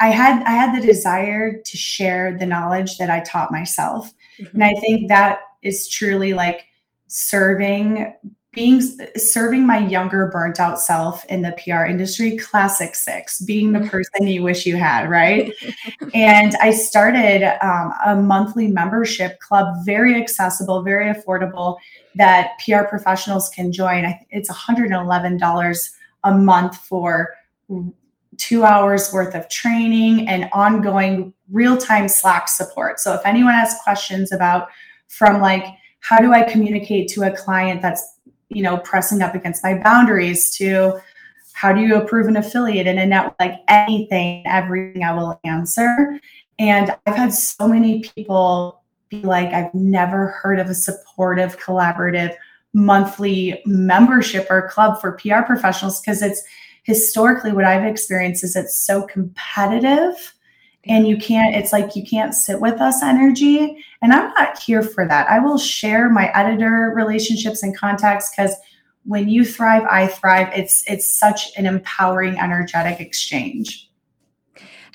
I had I had the desire to share the knowledge that I taught myself. Mm-hmm. And I think that is truly like serving being serving my younger burnt out self in the PR industry, classic six, being the mm-hmm. person you wish you had, right? and I started um, a monthly membership club, very accessible, very affordable, that PR professionals can join. It's $111 a month for two hours worth of training and ongoing real time Slack support. So if anyone has questions about from like, how do I communicate to a client that's you know, pressing up against my boundaries to how do you approve an affiliate in a network, like anything, everything I will answer. And I've had so many people be like, I've never heard of a supportive, collaborative monthly membership or club for PR professionals because it's historically what I've experienced is it's so competitive and you can't it's like you can't sit with us energy and i'm not here for that i will share my editor relationships and contacts because when you thrive i thrive it's it's such an empowering energetic exchange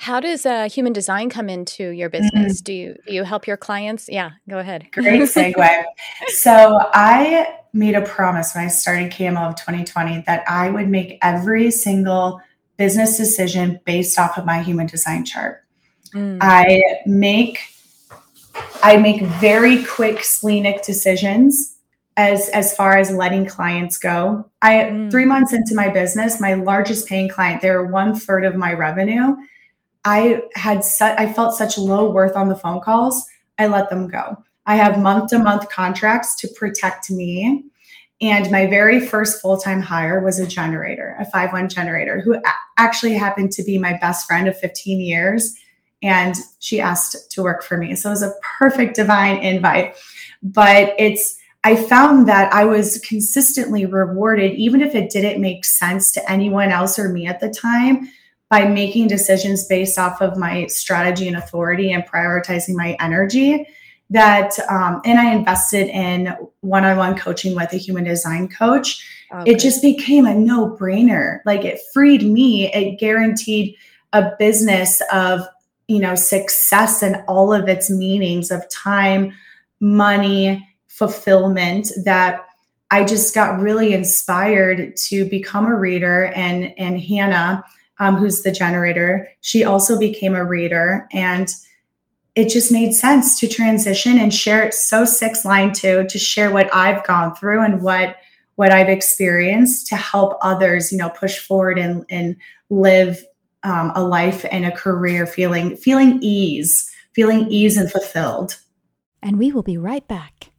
how does uh, human design come into your business? Mm-hmm. Do you do you help your clients? Yeah, go ahead. Great segue. so I made a promise when I started KMO of 2020 that I would make every single business decision based off of my human design chart. Mm. I make I make very quick splenic decisions as as far as letting clients go. I mm. three months into my business, my largest paying client, they're one third of my revenue. I had set I felt such low worth on the phone calls. I let them go. I have month to month contracts to protect me. And my very first full time hire was a generator, a 5 1 generator, who actually happened to be my best friend of 15 years and she asked to work for me. So it was a perfect divine invite. But it's, I found that I was consistently rewarded, even if it didn't make sense to anyone else or me at the time, by making decisions based off of my strategy and authority and prioritizing my energy. That, um, and I invested in one on one coaching with a human design coach. Okay. It just became a no brainer. Like it freed me, it guaranteed a business of you know success and all of its meanings of time money fulfillment that i just got really inspired to become a reader. And and hannah um, who's the generator she also became a reader. And it just made sense to transition and share it so six line two to share what i've gone through and what what i've experienced to help others you know push forward and and live um, a life and a career feeling feeling ease, feeling ease and fulfilled. And we will be right back.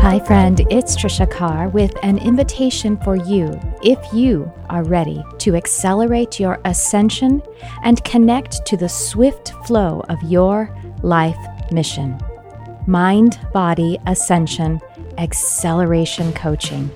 Hi, friend, it's Trisha Carr with an invitation for you if you are ready to accelerate your ascension and connect to the swift flow of your life mission. Mind Body Ascension Acceleration Coaching.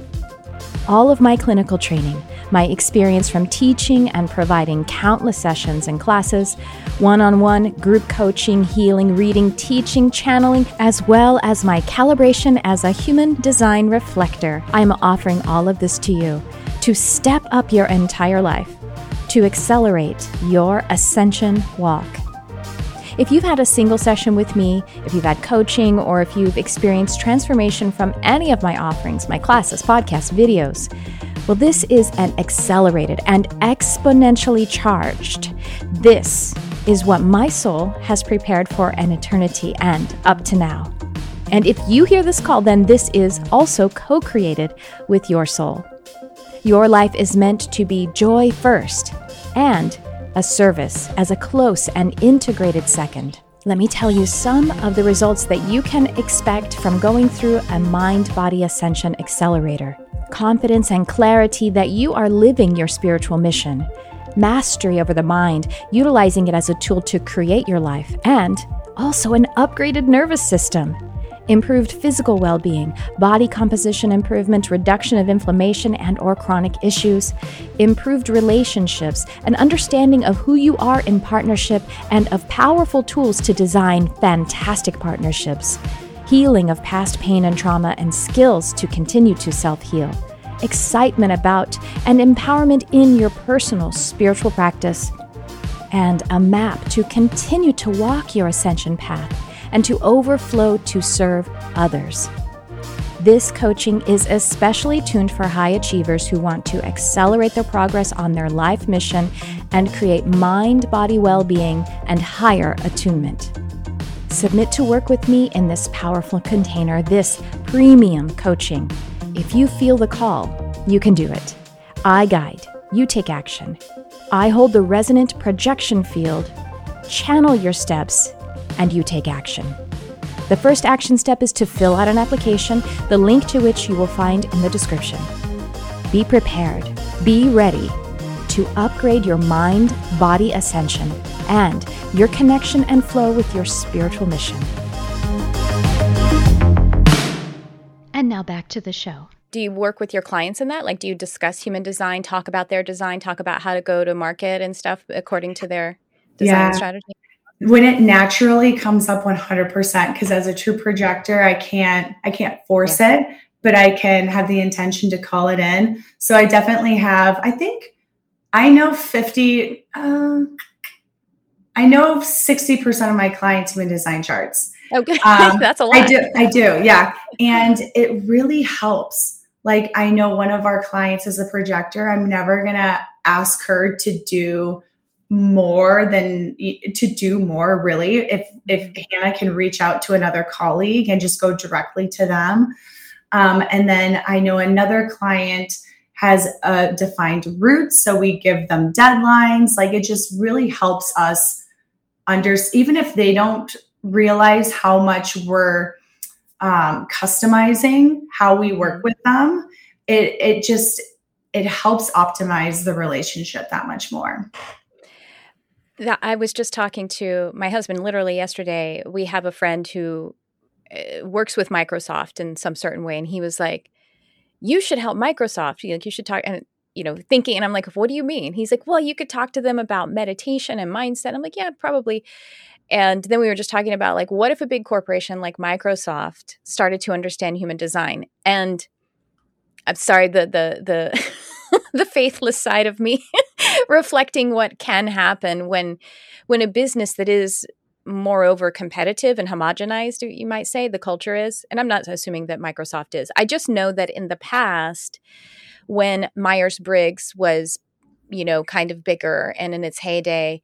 All of my clinical training my experience from teaching and providing countless sessions and classes, one on one, group coaching, healing, reading, teaching, channeling, as well as my calibration as a human design reflector. I'm offering all of this to you to step up your entire life, to accelerate your ascension walk. If you've had a single session with me, if you've had coaching, or if you've experienced transformation from any of my offerings, my classes, podcasts, videos, well, this is an accelerated and exponentially charged. This is what my soul has prepared for an eternity and up to now. And if you hear this call, then this is also co created with your soul. Your life is meant to be joy first and a service as a close and integrated second. Let me tell you some of the results that you can expect from going through a mind body ascension accelerator confidence and clarity that you are living your spiritual mission, mastery over the mind, utilizing it as a tool to create your life, and also an upgraded nervous system. Improved physical well-being, body composition improvement, reduction of inflammation and or chronic issues, improved relationships, an understanding of who you are in partnership and of powerful tools to design fantastic partnerships healing of past pain and trauma, and skills to continue to self heal, excitement about and empowerment in your personal spiritual practice, and a map to continue to walk your ascension path and to overflow to serve others. This coaching is especially tuned for high achievers who want to accelerate their progress on their life mission and create mind body well being and higher attunement. Submit to work with me in this powerful container, this premium coaching. If you feel the call, you can do it. I guide, you take action. I hold the resonant projection field, channel your steps, and you take action. The first action step is to fill out an application, the link to which you will find in the description. Be prepared, be ready to upgrade your mind body ascension and your connection and flow with your spiritual mission. And now back to the show. Do you work with your clients in that? Like, do you discuss human design, talk about their design, talk about how to go to market and stuff according to their design yeah. strategy? When it naturally comes up 100% because as a true projector i can't i can't force yeah. it but i can have the intention to call it in so i definitely have i think i know 50 um, I know 60% of my clients human design charts. Okay. Um, That's a lot. I do. I do. Yeah. And it really helps. Like I know one of our clients is a projector. I'm never going to ask her to do more than to do more really if if mm-hmm. hannah can reach out to another colleague and just go directly to them um, and then i know another client has a defined root so we give them deadlines like it just really helps us under even if they don't realize how much we're um, customizing how we work mm-hmm. with them it it just it helps optimize the relationship that much more I was just talking to my husband literally yesterday. We have a friend who uh, works with Microsoft in some certain way, and he was like, "You should help Microsoft. Like, you should talk." And you know, thinking. And I'm like, what do you mean? He's like, well, you could talk to them about meditation and mindset. I'm like, yeah, probably. And then we were just talking about like, what if a big corporation like Microsoft started to understand human design? And I'm sorry, the the the the faithless side of me reflecting what can happen when when a business that is moreover competitive and homogenized you might say the culture is and i'm not assuming that microsoft is i just know that in the past when Myers Briggs was, you know, kind of bigger and in its heyday.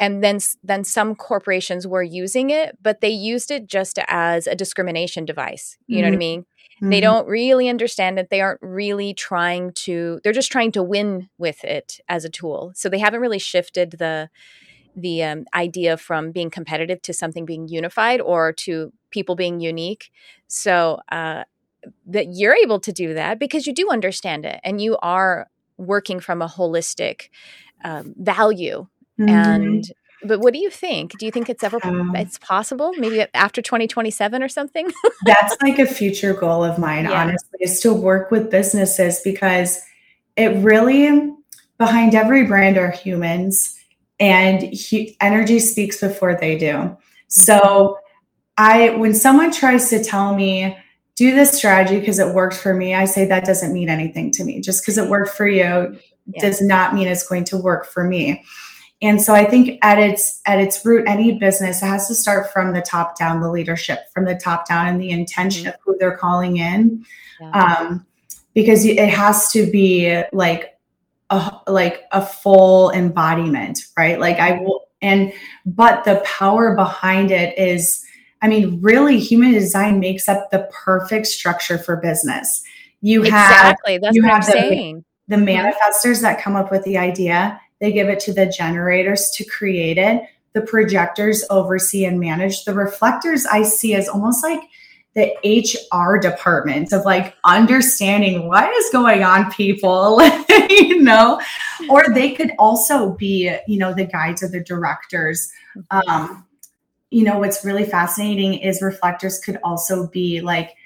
And then, then some corporations were using it, but they used it just as a discrimination device. You mm-hmm. know what I mm-hmm. mean? Mm-hmm. They don't really understand it. They aren't really trying to. They're just trying to win with it as a tool. So they haven't really shifted the the um, idea from being competitive to something being unified or to people being unique. So uh, that you're able to do that because you do understand it and you are working from a holistic um, value mm-hmm. and but what do you think do you think it's ever um, it's possible maybe after 2027 or something that's like a future goal of mine yeah. honestly is to work with businesses because it really behind every brand are humans and he, energy speaks before they do mm-hmm. so i when someone tries to tell me do this strategy because it worked for me, I say that doesn't mean anything to me. Just because it worked for you yeah. does not mean it's going to work for me. And so I think at its at its root, any business has to start from the top down, the leadership from the top down, and the intention of who they're calling in, yeah. um, because it has to be like a like a full embodiment, right? Like I will, and but the power behind it is I mean, really, human design makes up the perfect structure for business. You have exactly that's you what have I'm the, saying. The manifestors that come up with the idea, they give it to the generators to create it. The projectors oversee and manage. The reflectors I see as almost like the HR department of like understanding what is going on, people, you know, or they could also be, you know, the guides or the directors. Um, you know, what's really fascinating is reflectors could also be like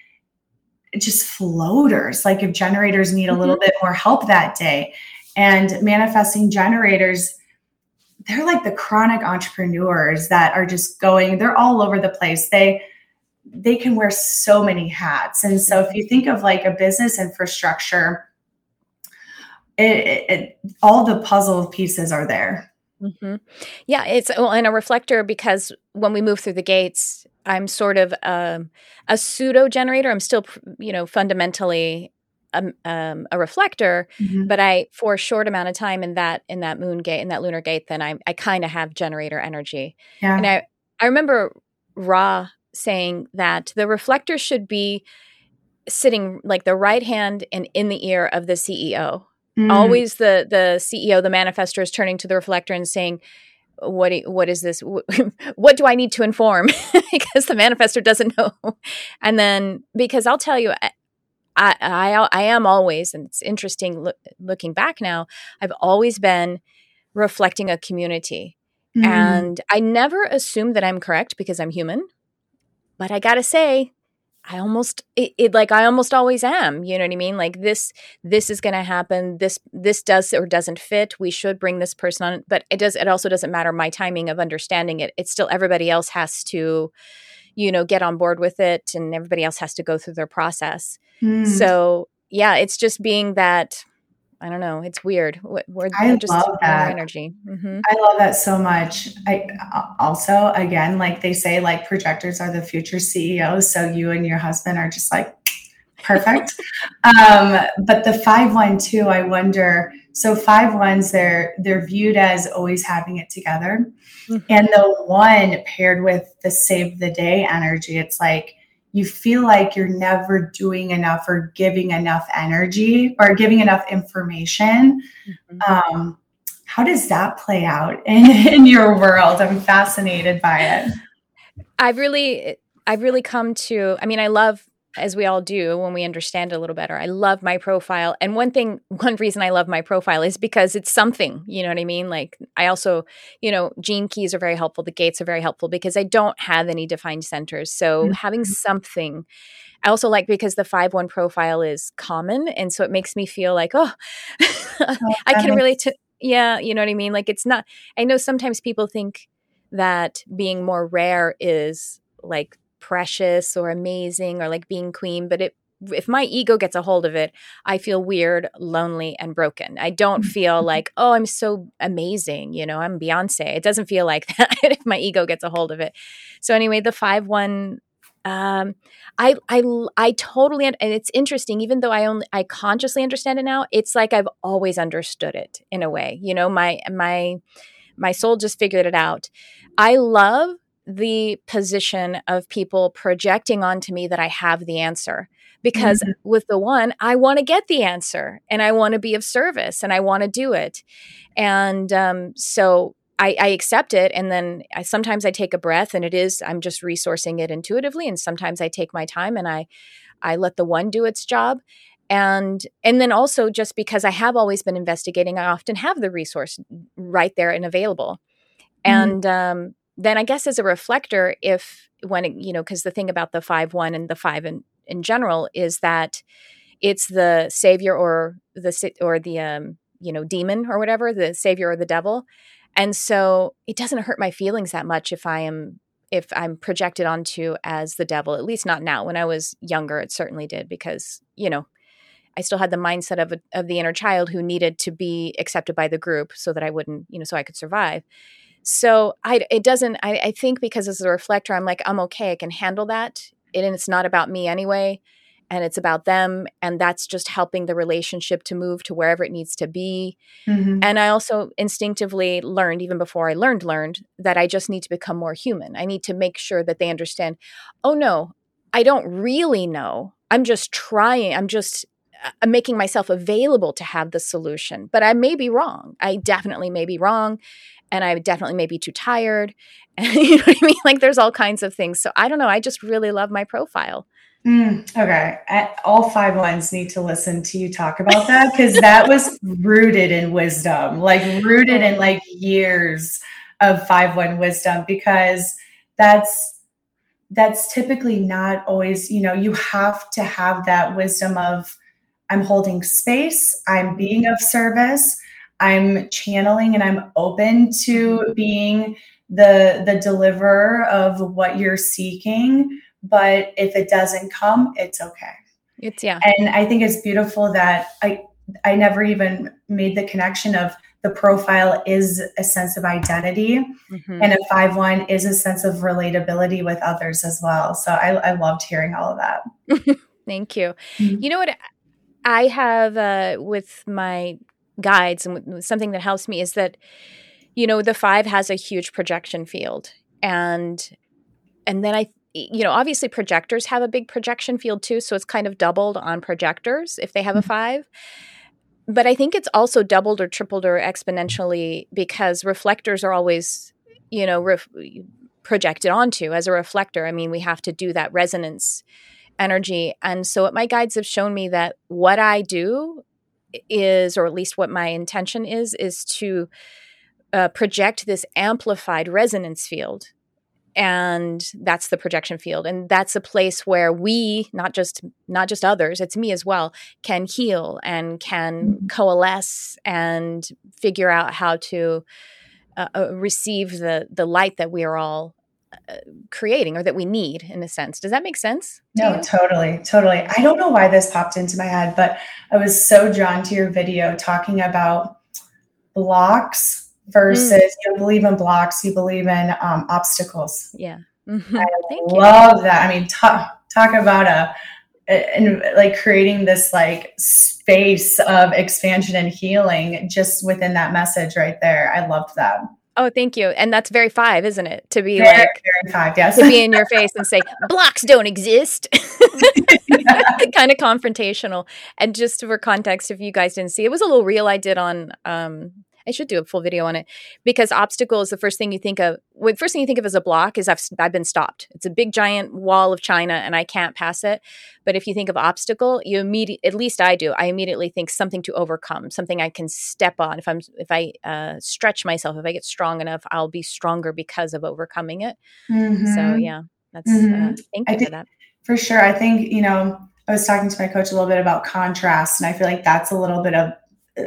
just floaters. Like if generators need a little mm-hmm. bit more help that day, and manifesting generators, they're like the chronic entrepreneurs that are just going, they're all over the place. They, they can wear so many hats. And so if you think of like a business infrastructure, it, it, it, all the puzzle pieces are there. Mm-hmm. Yeah, it's well, and a reflector because when we move through the gates, I'm sort of um, a pseudo generator. I'm still, you know, fundamentally a, um, a reflector, mm-hmm. but I for a short amount of time in that in that moon gate in that lunar gate, then I I kind of have generator energy. Yeah. And I I remember Ra saying that the reflector should be sitting like the right hand and in the ear of the CEO Mm. Always the the CEO, the manifestor is turning to the reflector and saying, "What what is this? What do I need to inform?" because the manifestor doesn't know. And then because I'll tell you, I I, I am always, and it's interesting look, looking back now. I've always been reflecting a community, mm. and I never assume that I'm correct because I'm human. But I gotta say, I almost it, it, like I almost always am. You know what I mean? Like this this is going to happen. This this does or doesn't fit. We should bring this person on, but it does. It also doesn't matter my timing of understanding it. It's still everybody else has to, you know, get on board with it, and everybody else has to go through their process. Mm. So yeah, it's just being that I don't know. It's weird. We're, I just love that energy. Mm-hmm. I love that so much. I also, again, like they say, like projectors are the future CEOs. So you and your husband are just like perfect. um, but the five one two, I wonder. So five ones, they're they're viewed as always having it together, mm-hmm. and the one paired with the save the day energy. It's like you feel like you're never doing enough or giving enough energy or giving enough information. Mm-hmm. Um, how does that play out in, in your world? I'm fascinated by it. I've really, I've really come to, I mean, I love as we all do when we understand it a little better. I love my profile. And one thing, one reason I love my profile is because it's something, you know what I mean? Like, I also, you know, gene keys are very helpful. The gates are very helpful because I don't have any defined centers. So mm-hmm. having something, I also like because the 5 1 profile is common. And so it makes me feel like, oh, oh I can relate to, yeah, you know what I mean? Like, it's not, I know sometimes people think that being more rare is like precious or amazing or like being queen, but it if my ego gets a hold of it, I feel weird, lonely, and broken. I don't feel mm-hmm. like, oh, I'm so amazing. You know, I'm Beyonce. It doesn't feel like that if my ego gets a hold of it. So anyway, the five one, um, I I I totally and it's interesting. Even though I only I consciously understand it now, it's like I've always understood it in a way. You know, my my my soul just figured it out. I love the position of people projecting onto me that I have the answer. Because mm-hmm. with the one, I want to get the answer and I want to be of service and I want to do it. And um, so I, I, accept it and then I, sometimes i take a breath and it is i'm just resourcing it intuitively and sometimes i take my time and i i let the one do its job and and then also just because i have always been investigating i often have the resource right there and available mm-hmm. and um, then i guess as a reflector if when you know because the thing about the five one and the five in, in general is that it's the savior or the or the um, you know demon or whatever the savior or the devil and so it doesn't hurt my feelings that much if i am if i'm projected onto as the devil at least not now when i was younger it certainly did because you know I still had the mindset of of the inner child who needed to be accepted by the group so that I wouldn't, you know, so I could survive. So I, it doesn't. I, I think because as a reflector, I'm like, I'm okay. I can handle that, and it's not about me anyway, and it's about them, and that's just helping the relationship to move to wherever it needs to be. Mm-hmm. And I also instinctively learned, even before I learned, learned that I just need to become more human. I need to make sure that they understand. Oh no, I don't really know. I'm just trying. I'm just I'm making myself available to have the solution, but I may be wrong. I definitely may be wrong. And I definitely may be too tired. And you know what I mean? Like there's all kinds of things. So I don't know. I just really love my profile. Mm, okay. All five ones need to listen to you talk about that because that was rooted in wisdom, like rooted in like years of five one wisdom because that's that's typically not always, you know, you have to have that wisdom of I'm holding space, I'm being of service, I'm channeling and I'm open to being the the deliverer of what you're seeking, but if it doesn't come, it's okay. It's yeah. And I think it's beautiful that I I never even made the connection of the profile is a sense of identity mm-hmm. and a 5-1 is a sense of relatability with others as well. So I, I loved hearing all of that. Thank you. Mm-hmm. You know what? I have uh, with my guides and something that helps me is that you know the five has a huge projection field and and then I you know obviously projectors have a big projection field too so it's kind of doubled on projectors if they have a mm-hmm. five but I think it's also doubled or tripled or exponentially because reflectors are always you know ref- projected onto as a reflector. I mean, we have to do that resonance energy. And so, what my guides have shown me that what I do is, or at least what my intention is, is to uh, project this amplified resonance field. And that's the projection field, and that's a place where we, not just not just others, it's me as well, can heal and can mm-hmm. coalesce and figure out how to uh, uh, receive the the light that we are all creating or that we need in a sense. Does that make sense? To no, you? totally, totally. I don't know why this popped into my head, but I was so drawn to your video talking about blocks versus mm. you believe in blocks, you believe in um, obstacles. Yeah. Mm-hmm. I Thank love you. that. I mean, talk talk about a and like creating this like space of expansion and healing just within that message right there. I loved that. Oh, thank you. And that's very five, isn't it? To be very, like very five, yes. To be in your face and say, blocks don't exist. kind of confrontational. And just for context, if you guys didn't see, it was a little reel I did on um I should do a full video on it because obstacle is the first thing you think of. What first thing you think of as a block is I've I've been stopped. It's a big giant wall of China and I can't pass it. But if you think of obstacle, you immediately at least I do. I immediately think something to overcome, something I can step on. If I'm if I uh, stretch myself, if I get strong enough, I'll be stronger because of overcoming it. Mm-hmm. So yeah, that's uh, mm-hmm. uh, thank you I for that. For sure, I think you know. I was talking to my coach a little bit about contrast, and I feel like that's a little bit of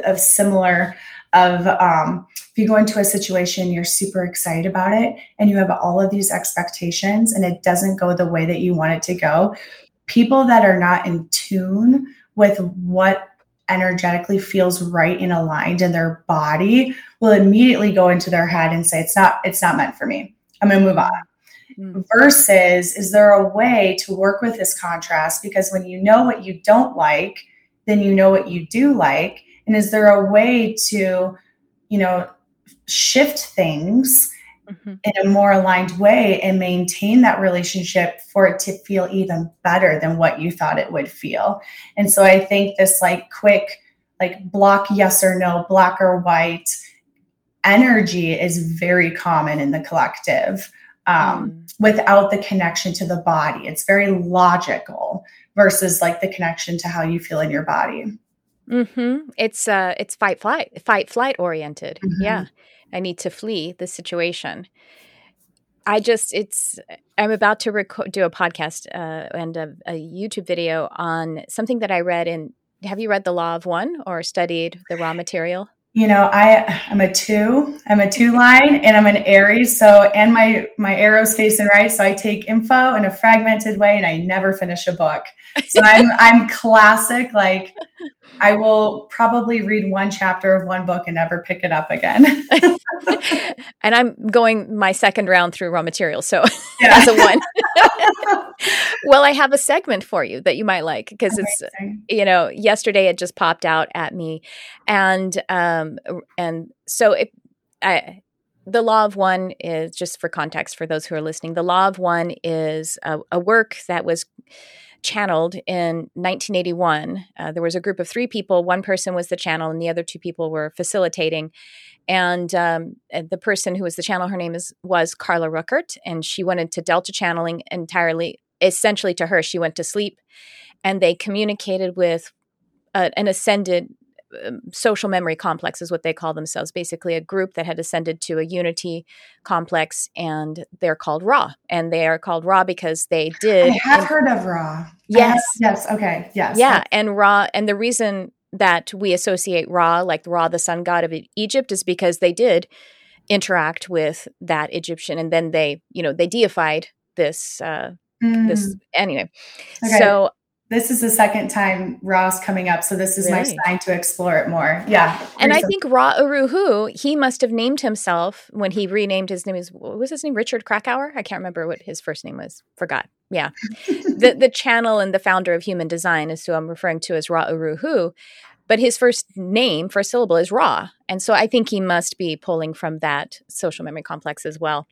of similar of um, if you go into a situation you're super excited about it and you have all of these expectations and it doesn't go the way that you want it to go people that are not in tune with what energetically feels right and aligned in their body will immediately go into their head and say it's not it's not meant for me. I'm going to move on. Mm. versus is there a way to work with this contrast? Because when you know what you don't like then you know what you do like and is there a way to, you know, shift things mm-hmm. in a more aligned way and maintain that relationship for it to feel even better than what you thought it would feel? And so I think this like quick, like block yes or no, black or white energy is very common in the collective um, mm. without the connection to the body. It's very logical versus like the connection to how you feel in your body. Mm-hmm. It's uh, it's fight flight, fight flight oriented. Mm-hmm. Yeah, I need to flee the situation. I just it's I'm about to rec- do a podcast uh, and a, a YouTube video on something that I read in. Have you read The Law of One or studied the Ra Material? You know i i'm a two i'm a two line and i'm an aries so and my my arrows facing right so i take info in a fragmented way and i never finish a book. So i'm i'm classic like i will probably read one chapter of one book and never pick it up again and i'm going my second round through Ra Materials so yeah. as a one well, I have a segment for you that you might like because it's you know yesterday it just popped out at me, and um and so it I the law of one is just for context for those who are listening. The law of one is a, a work that was channeled in 1981. Uh, there was a group of three people. One person was the channel, and the other two people were facilitating. And um, the person who was the channel, her name is was Carla Rueckert, and she went into Delta channeling entirely essentially to her, she went to sleep and they communicated with uh, an ascended um, social memory complex is what they call themselves basically a group that had ascended to a unity complex and they're called ra and they are called ra because they did i have heard of ra yes yes okay yes yeah and ra and the reason that we associate ra like ra the sun god of egypt is because they did interact with that egyptian and then they you know they deified this uh, Mm. This anyway. Okay. So this is the second time Ra's coming up, so this is my sign to explore it more. Yeah, and I think Ra Uru Hu, he must have named himself when he renamed his name. Is what was his name? Richard Krakower. I can't remember what his first name was. Forgot. Yeah, the the channel and the founder of Human Design is who I'm referring to as Ra Uru Hu. But his first name, first syllable, is Ra, and so I think he must be pulling from that social memory complex as well.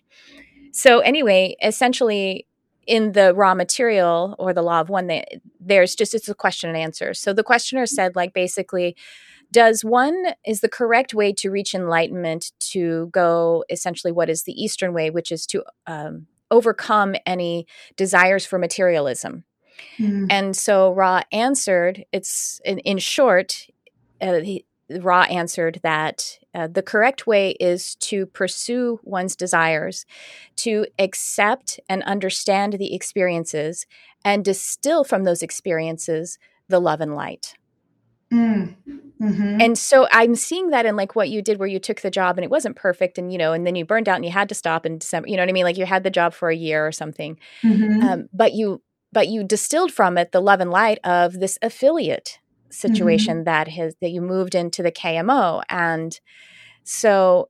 So anyway, essentially, in the Ra Material or the law of one they, there's just it's a question and answer. So the questioner said like basically does one is the correct way to reach enlightenment to go essentially what is the eastern way which is to um, overcome any desires for materialism? Mm. and so ra answered it's in, in short uh, he, Ra answered that uh, the correct way is to pursue one's desires, to accept and understand the experiences, and distill from those experiences the love and light. Mm. Mm-hmm. And so I'm seeing that in like what you did, where you took the job and it wasn't perfect, and you know, and then you burned out and you had to stop in December. You know what I mean? Like you had the job for a year or something, mm-hmm. um, but you but you distilled from it the love and light of this affiliate situation mm-hmm. that has that you moved into the KMO and so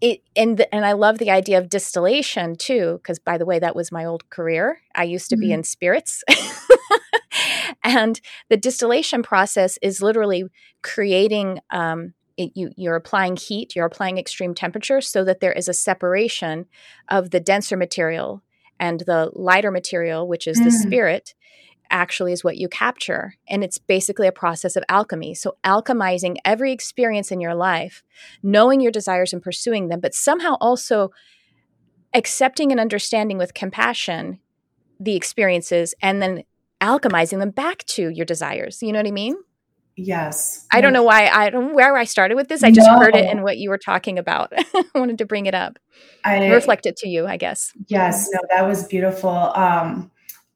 it and the, and I love the idea of distillation too because by the way that was my old career I used to mm-hmm. be in spirits and the distillation process is literally creating um, it, you, you're applying heat you're applying extreme temperature so that there is a separation of the denser material and the lighter material which is mm. the spirit actually is what you capture. And it's basically a process of alchemy. So, alchemizing every experience in your life, knowing your desires and pursuing them, but somehow also accepting and understanding with compassion the experiences and then alchemizing them back to your desires. You know what I mean? Yes. I don't know why I don't where I started with this. I just no. heard it in what you were talking about. I wanted to bring it up. I reflect it to you, I guess. Yes, no, that was beautiful. Um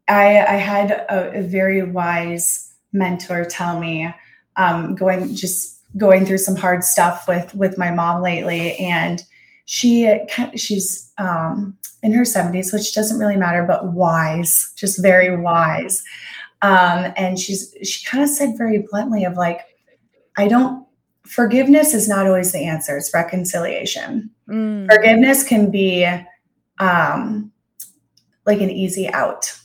I, I had a, a, very wise mentor tell me, um, going just going through some hard stuff with with my mom lately, and she she's um, in her seventies, which doesn't really matter, but wise, just very wise. Um, and she's she kind of said very bluntly of like, I don't forgiveness is not always the answer; it's reconciliation. Mm. Forgiveness can be um, like an easy out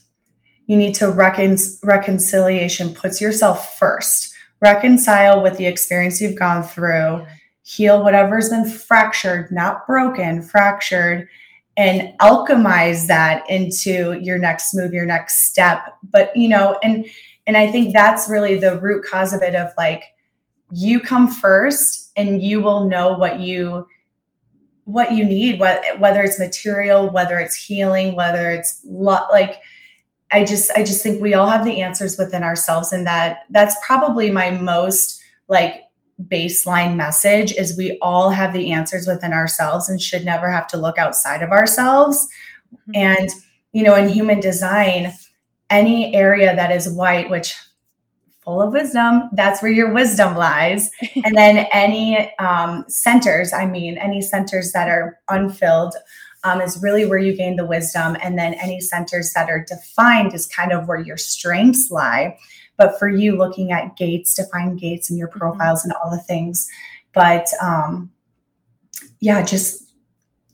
you need to recon- reconciliation puts yourself first. Reconcile with the experience you've gone through. Heal whatever's been fractured not broken fractured and alchemize that into your next move your next step. But you know and and i think that's really the root cause of it of like you come first and you will know what you what you need, whether it's material, whether it's healing, whether it's lo- like, I just, I just think we all have the answers within ourselves. And that that's probably my most like baseline message is we all have the answers within ourselves and should never have to look outside of ourselves. Mm-hmm. And, you know, in human design, any area that is white, which full of wisdom. That's where your wisdom lies. and then any um, centers, I mean, any centers that are unfilled um, is really where you gain the wisdom. And then any centers that are defined is kind of where your strengths lie. But for you, looking at gates, define gates and your mm-hmm. profiles and all the things. But um, yeah, just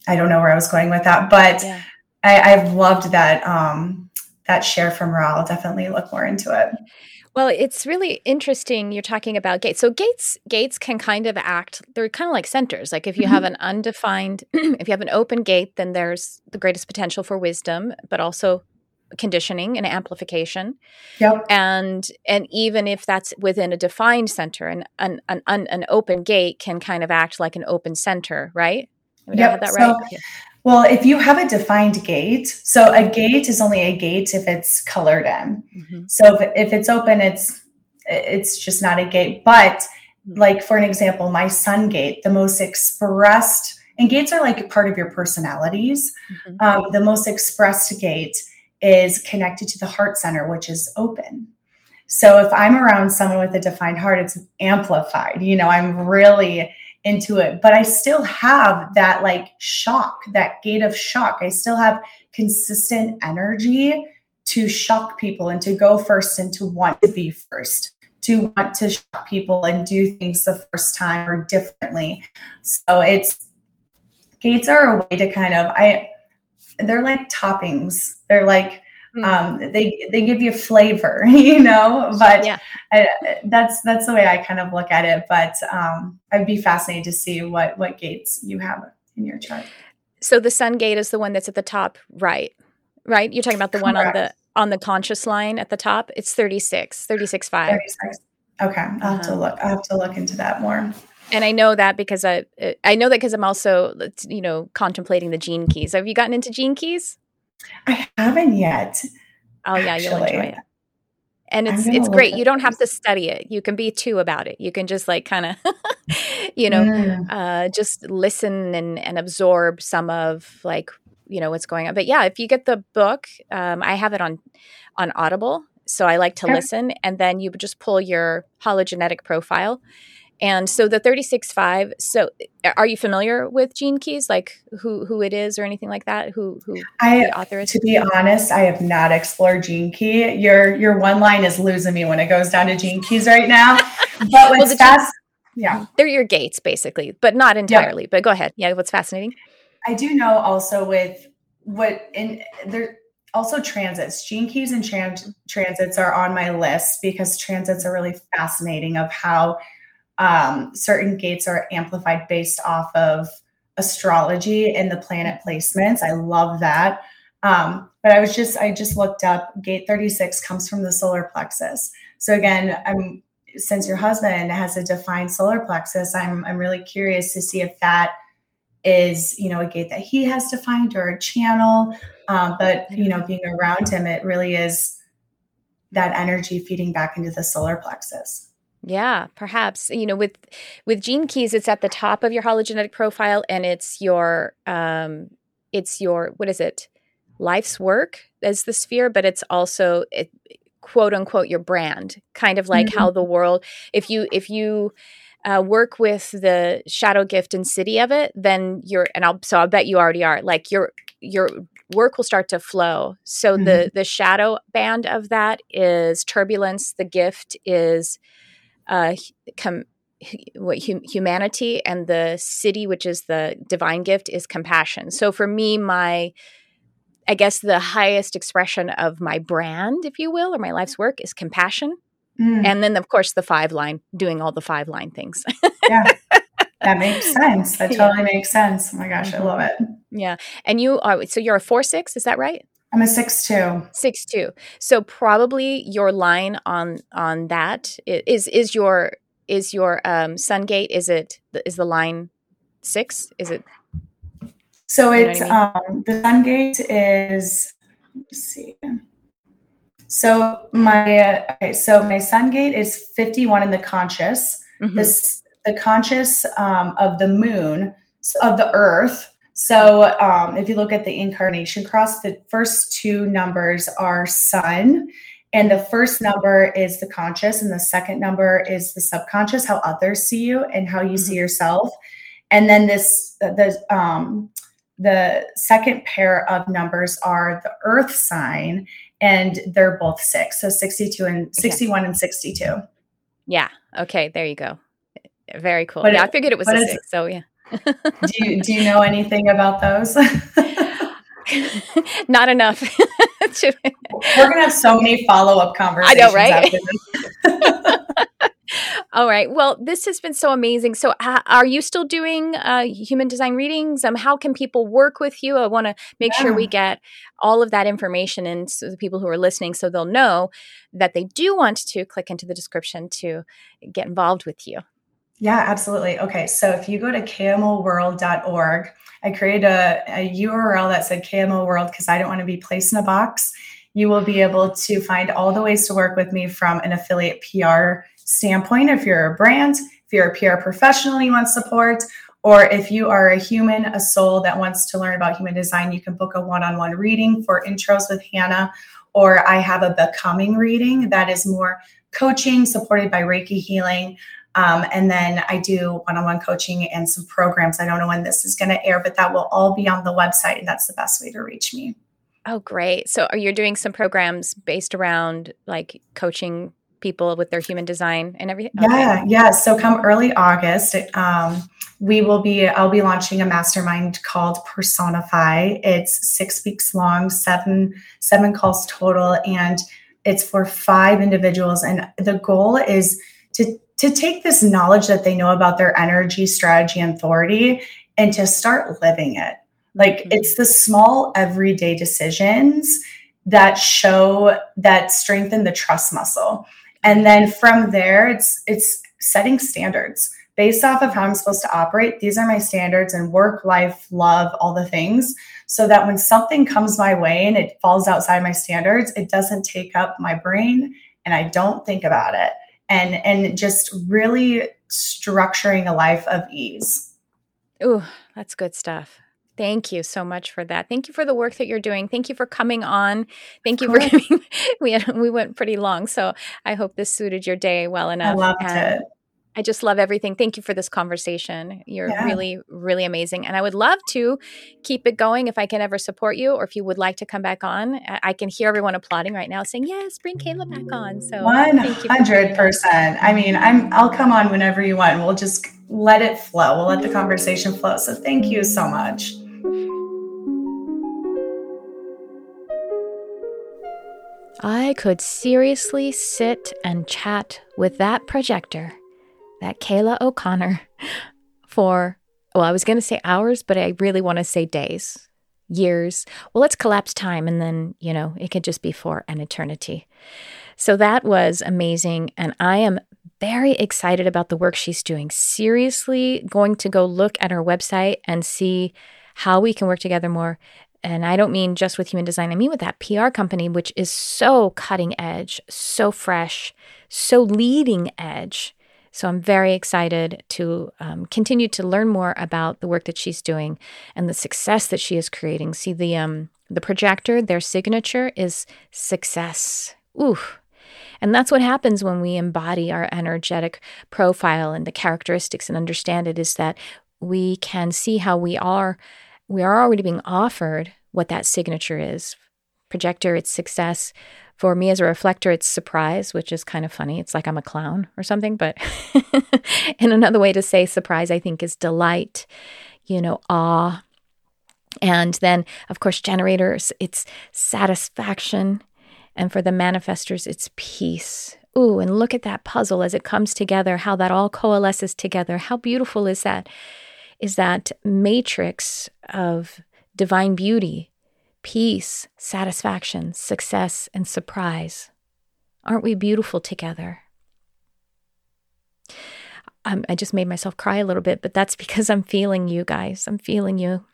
I don't know where I was going with that, but yeah. I, I've loved that um, that share from Ra. I'll definitely look more into it. Well, it's really interesting you're talking about gates. So gates gates can kind of act they're kind of like centers. Like if you mm-hmm. have an undefined if you have an open gate, then there's the greatest potential for wisdom, but also conditioning and amplification. Yep. And and even if that's within a defined center, an an an, an open gate can kind of act like an open center, right? Yep. I have that right? So, well, if you have a defined gate, so a gate is only a gate if it's colored in. Mm-hmm. So if, if it's open, it's it's just not a gate. But mm-hmm. like for an example, my sun gate, the most expressed, and gates are like part of your personalities. Mm-hmm. Um, the most expressed gate is connected to the heart center, which is open. So if I'm around someone with a defined heart, it's amplified. You know, I'm really into it but i still have that like shock that gate of shock. I still have consistent energy to shock people and to go first and to want to be first to want to shock people and do things the first time or differently. So it's gates are a way to kind of i they're like toppings. They're like Mm. Um, they they give you flavor, you know. But yeah. I, that's that's the way I kind of look at it. But um, I'd be fascinated to see what what gates you have in your chart. So the sun gate is the one that's at the top right, right? You're talking about the Correct. one on the on the conscious line at the top. It's 36, 36 5. 36. Okay, I'll uh-huh. have to uh-huh. look. I have to look into that more. And I know that because I I know that because I'm also you know contemplating the gene keys. Have you gotten into gene keys? I haven't yet. Oh yeah, actually. you'll enjoy it. And it's it's great. You don't have to study it. You can be too about it. You can just like kind of, you know, mm. uh, just listen and and absorb some of like you know what's going on. But yeah, if you get the book, um, I have it on on Audible, so I like to okay. listen, and then you just pull your hologenetic profile and so the 36.5, so are you familiar with Gene Keys, like who who it is or anything like that? Who who I, the author is? To be honest, I have not explored Gene Key. Your your one line is losing me when it goes down to Gene Keys right now. But what's well, fast, yeah. They're your gates basically, but not entirely. But go ahead. Yeah, what's fascinating? I do know also with what in there also transits gene keys and trans- transits are on my list because transits are really fascinating of how um, certain gates are amplified based off of astrology and the planet placements. I love that. Um, but I was just I just looked up gate 36 comes from the solar plexus. So again, I'm since your husband has a defined solar plexus, I'm I'm really curious to see if that is you know a gate that he has defined or a channel. Um, but you know, being around him, it really is that energy feeding back into the solar plexus. Yeah, perhaps. You know, with with gene keys, it's at the top of your hologenetic profile, and it's your um, it's your what is it? Life's work as the sphere, but it's also it, quote unquote your brand, kind of like mm-hmm. how the world. If you if you uh, work with the shadow gift and siddhi of it, then you're and I'll so I'll bet you already are like your your work will start to flow. So mm-hmm. the the shadow band of that is turbulence. The gift is uh, com- what hum- humanity and the siddhi, which is the divine gift is compassion. So for me my i guess the highest expression of my brand if you will or my life's work is compassion. Mm. and then of course the five line doing all the five line things. Yeah. That makes sense. That totally yeah. makes sense. Oh my gosh mm-hmm. i love it. Yeah. And you are so you're a four six is that right I'm a six two. Six two. So probably your line on on that is is your is your um, sun gate. Is it is the line six? Is it? So it's you know I mean? um, the sun gate is. Let's see. So my uh, okay, so my sun gate is 51 in the conscious. Mm-hmm. This the conscious um, of the moon of the earth. So um, if you look at the incarnation cross, the first two numbers are sun, and the first number is the conscious, and the second number is the subconscious, how others see you and how you mm-hmm. see yourself. And then this the um, the second pair of numbers are the earth sign, and they're both six. So 62 and 61 okay. and 62. Yeah. Okay. There you go. Very cool. yeah, it, I figured it was a six. So yeah. Do you do you know anything about those? Not enough. We're gonna have so many follow up conversations. I know, right? All right. Well, this has been so amazing. So, uh, are you still doing uh, human design readings? Um, how can people work with you? I want to make yeah. sure we get all of that information and so the people who are listening, so they'll know that they do want to click into the description to get involved with you. Yeah, absolutely. Okay, so if you go to kmoworld.org, I created a, a URL that said KMO World because I don't want to be placed in a box. You will be able to find all the ways to work with me from an affiliate PR standpoint. If you're a brand, if you're a PR professional, you want support, or if you are a human, a soul that wants to learn about human design, you can book a one on one reading for intros with Hannah. Or I have a becoming reading that is more coaching supported by Reiki healing. Um, and then I do one on one coaching and some programs. I don't know when this is going to air, but that will all be on the website. And that's the best way to reach me. Oh, great. So are you doing some programs based around like coaching people with their human design and everything? Okay. Yeah, yeah. So come early August, um, we will be, I'll be launching a mastermind called Personify. It's six weeks long, seven, seven calls total. And it's for five individuals. And the goal is to to take this knowledge that they know about their energy, strategy, and authority and to start living it. Like mm-hmm. it's the small everyday decisions that show that strengthen the trust muscle. And then from there, it's it's setting standards based off of how I'm supposed to operate. These are my standards and work, life, love, all the things. So that when something comes my way and it falls outside my standards, it doesn't take up my brain and I don't think about it and and just really structuring a life of ease. Oh, that's good stuff. Thank you so much for that. Thank you for the work that you're doing. Thank you for coming on. Thank you for giving. We had, we went pretty long, so I hope this suited your day well enough. I loved and, it. I just love everything. Thank you for this conversation. You're yeah. really, really amazing. And I would love to keep it going if I can ever support you or if you would like to come back on. I can hear everyone applauding right now saying, yes, bring Kayla back on. So 100%. I mean, I'm, I'll come on whenever you want. We'll just let it flow. We'll let the conversation flow. So thank you so much. I could seriously sit and chat with that projector that Kayla O'Connor for, well, I was going to say hours, but I really want to say days, years. Well, let's collapse time and then, you know, it could just be for an eternity. So that was amazing. And I am very excited about the work she's doing. Seriously, going to go look at her website and see how we can work together more. And I don't mean just with human design, I mean with that PR company, which is so cutting edge, so fresh, so leading edge. So I'm very excited to um, continue to learn more about the work that she's doing and the success that she is creating. See the um, the projector, their signature is success. Ooh. And that's what happens when we embody our energetic profile and the characteristics and understand it is that we can see how we are we are already being offered what that signature is. Projector, it's success. For me as a reflector, it's surprise, which is kind of funny. It's like I'm a clown or something. But and another way to say surprise, I think, is delight, you know, awe. And then, of course, generators, it's satisfaction. And for the manifestors, it's peace. Ooh, and look at that puzzle as it comes together, how that all coalesces together. How beautiful is that? Is that matrix of divine beauty peace, satisfaction, success, and surprise. Aren't we beautiful together? I'm, I just made myself cry a little bit, but that's because I'm feeling you guys. I'm feeling you.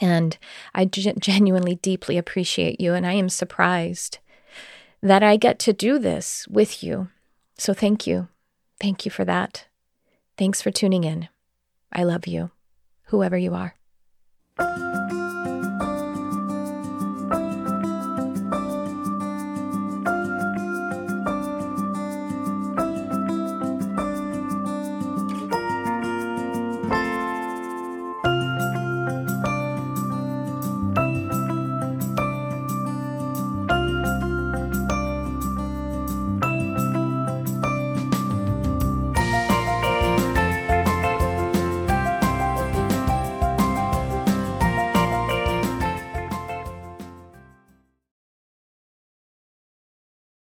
And I genuinely deeply appreciate you, and I am surprised that I get to do this with you. So thank you. Thank you for that. Thanks for tuning in. I love you, whoever you are.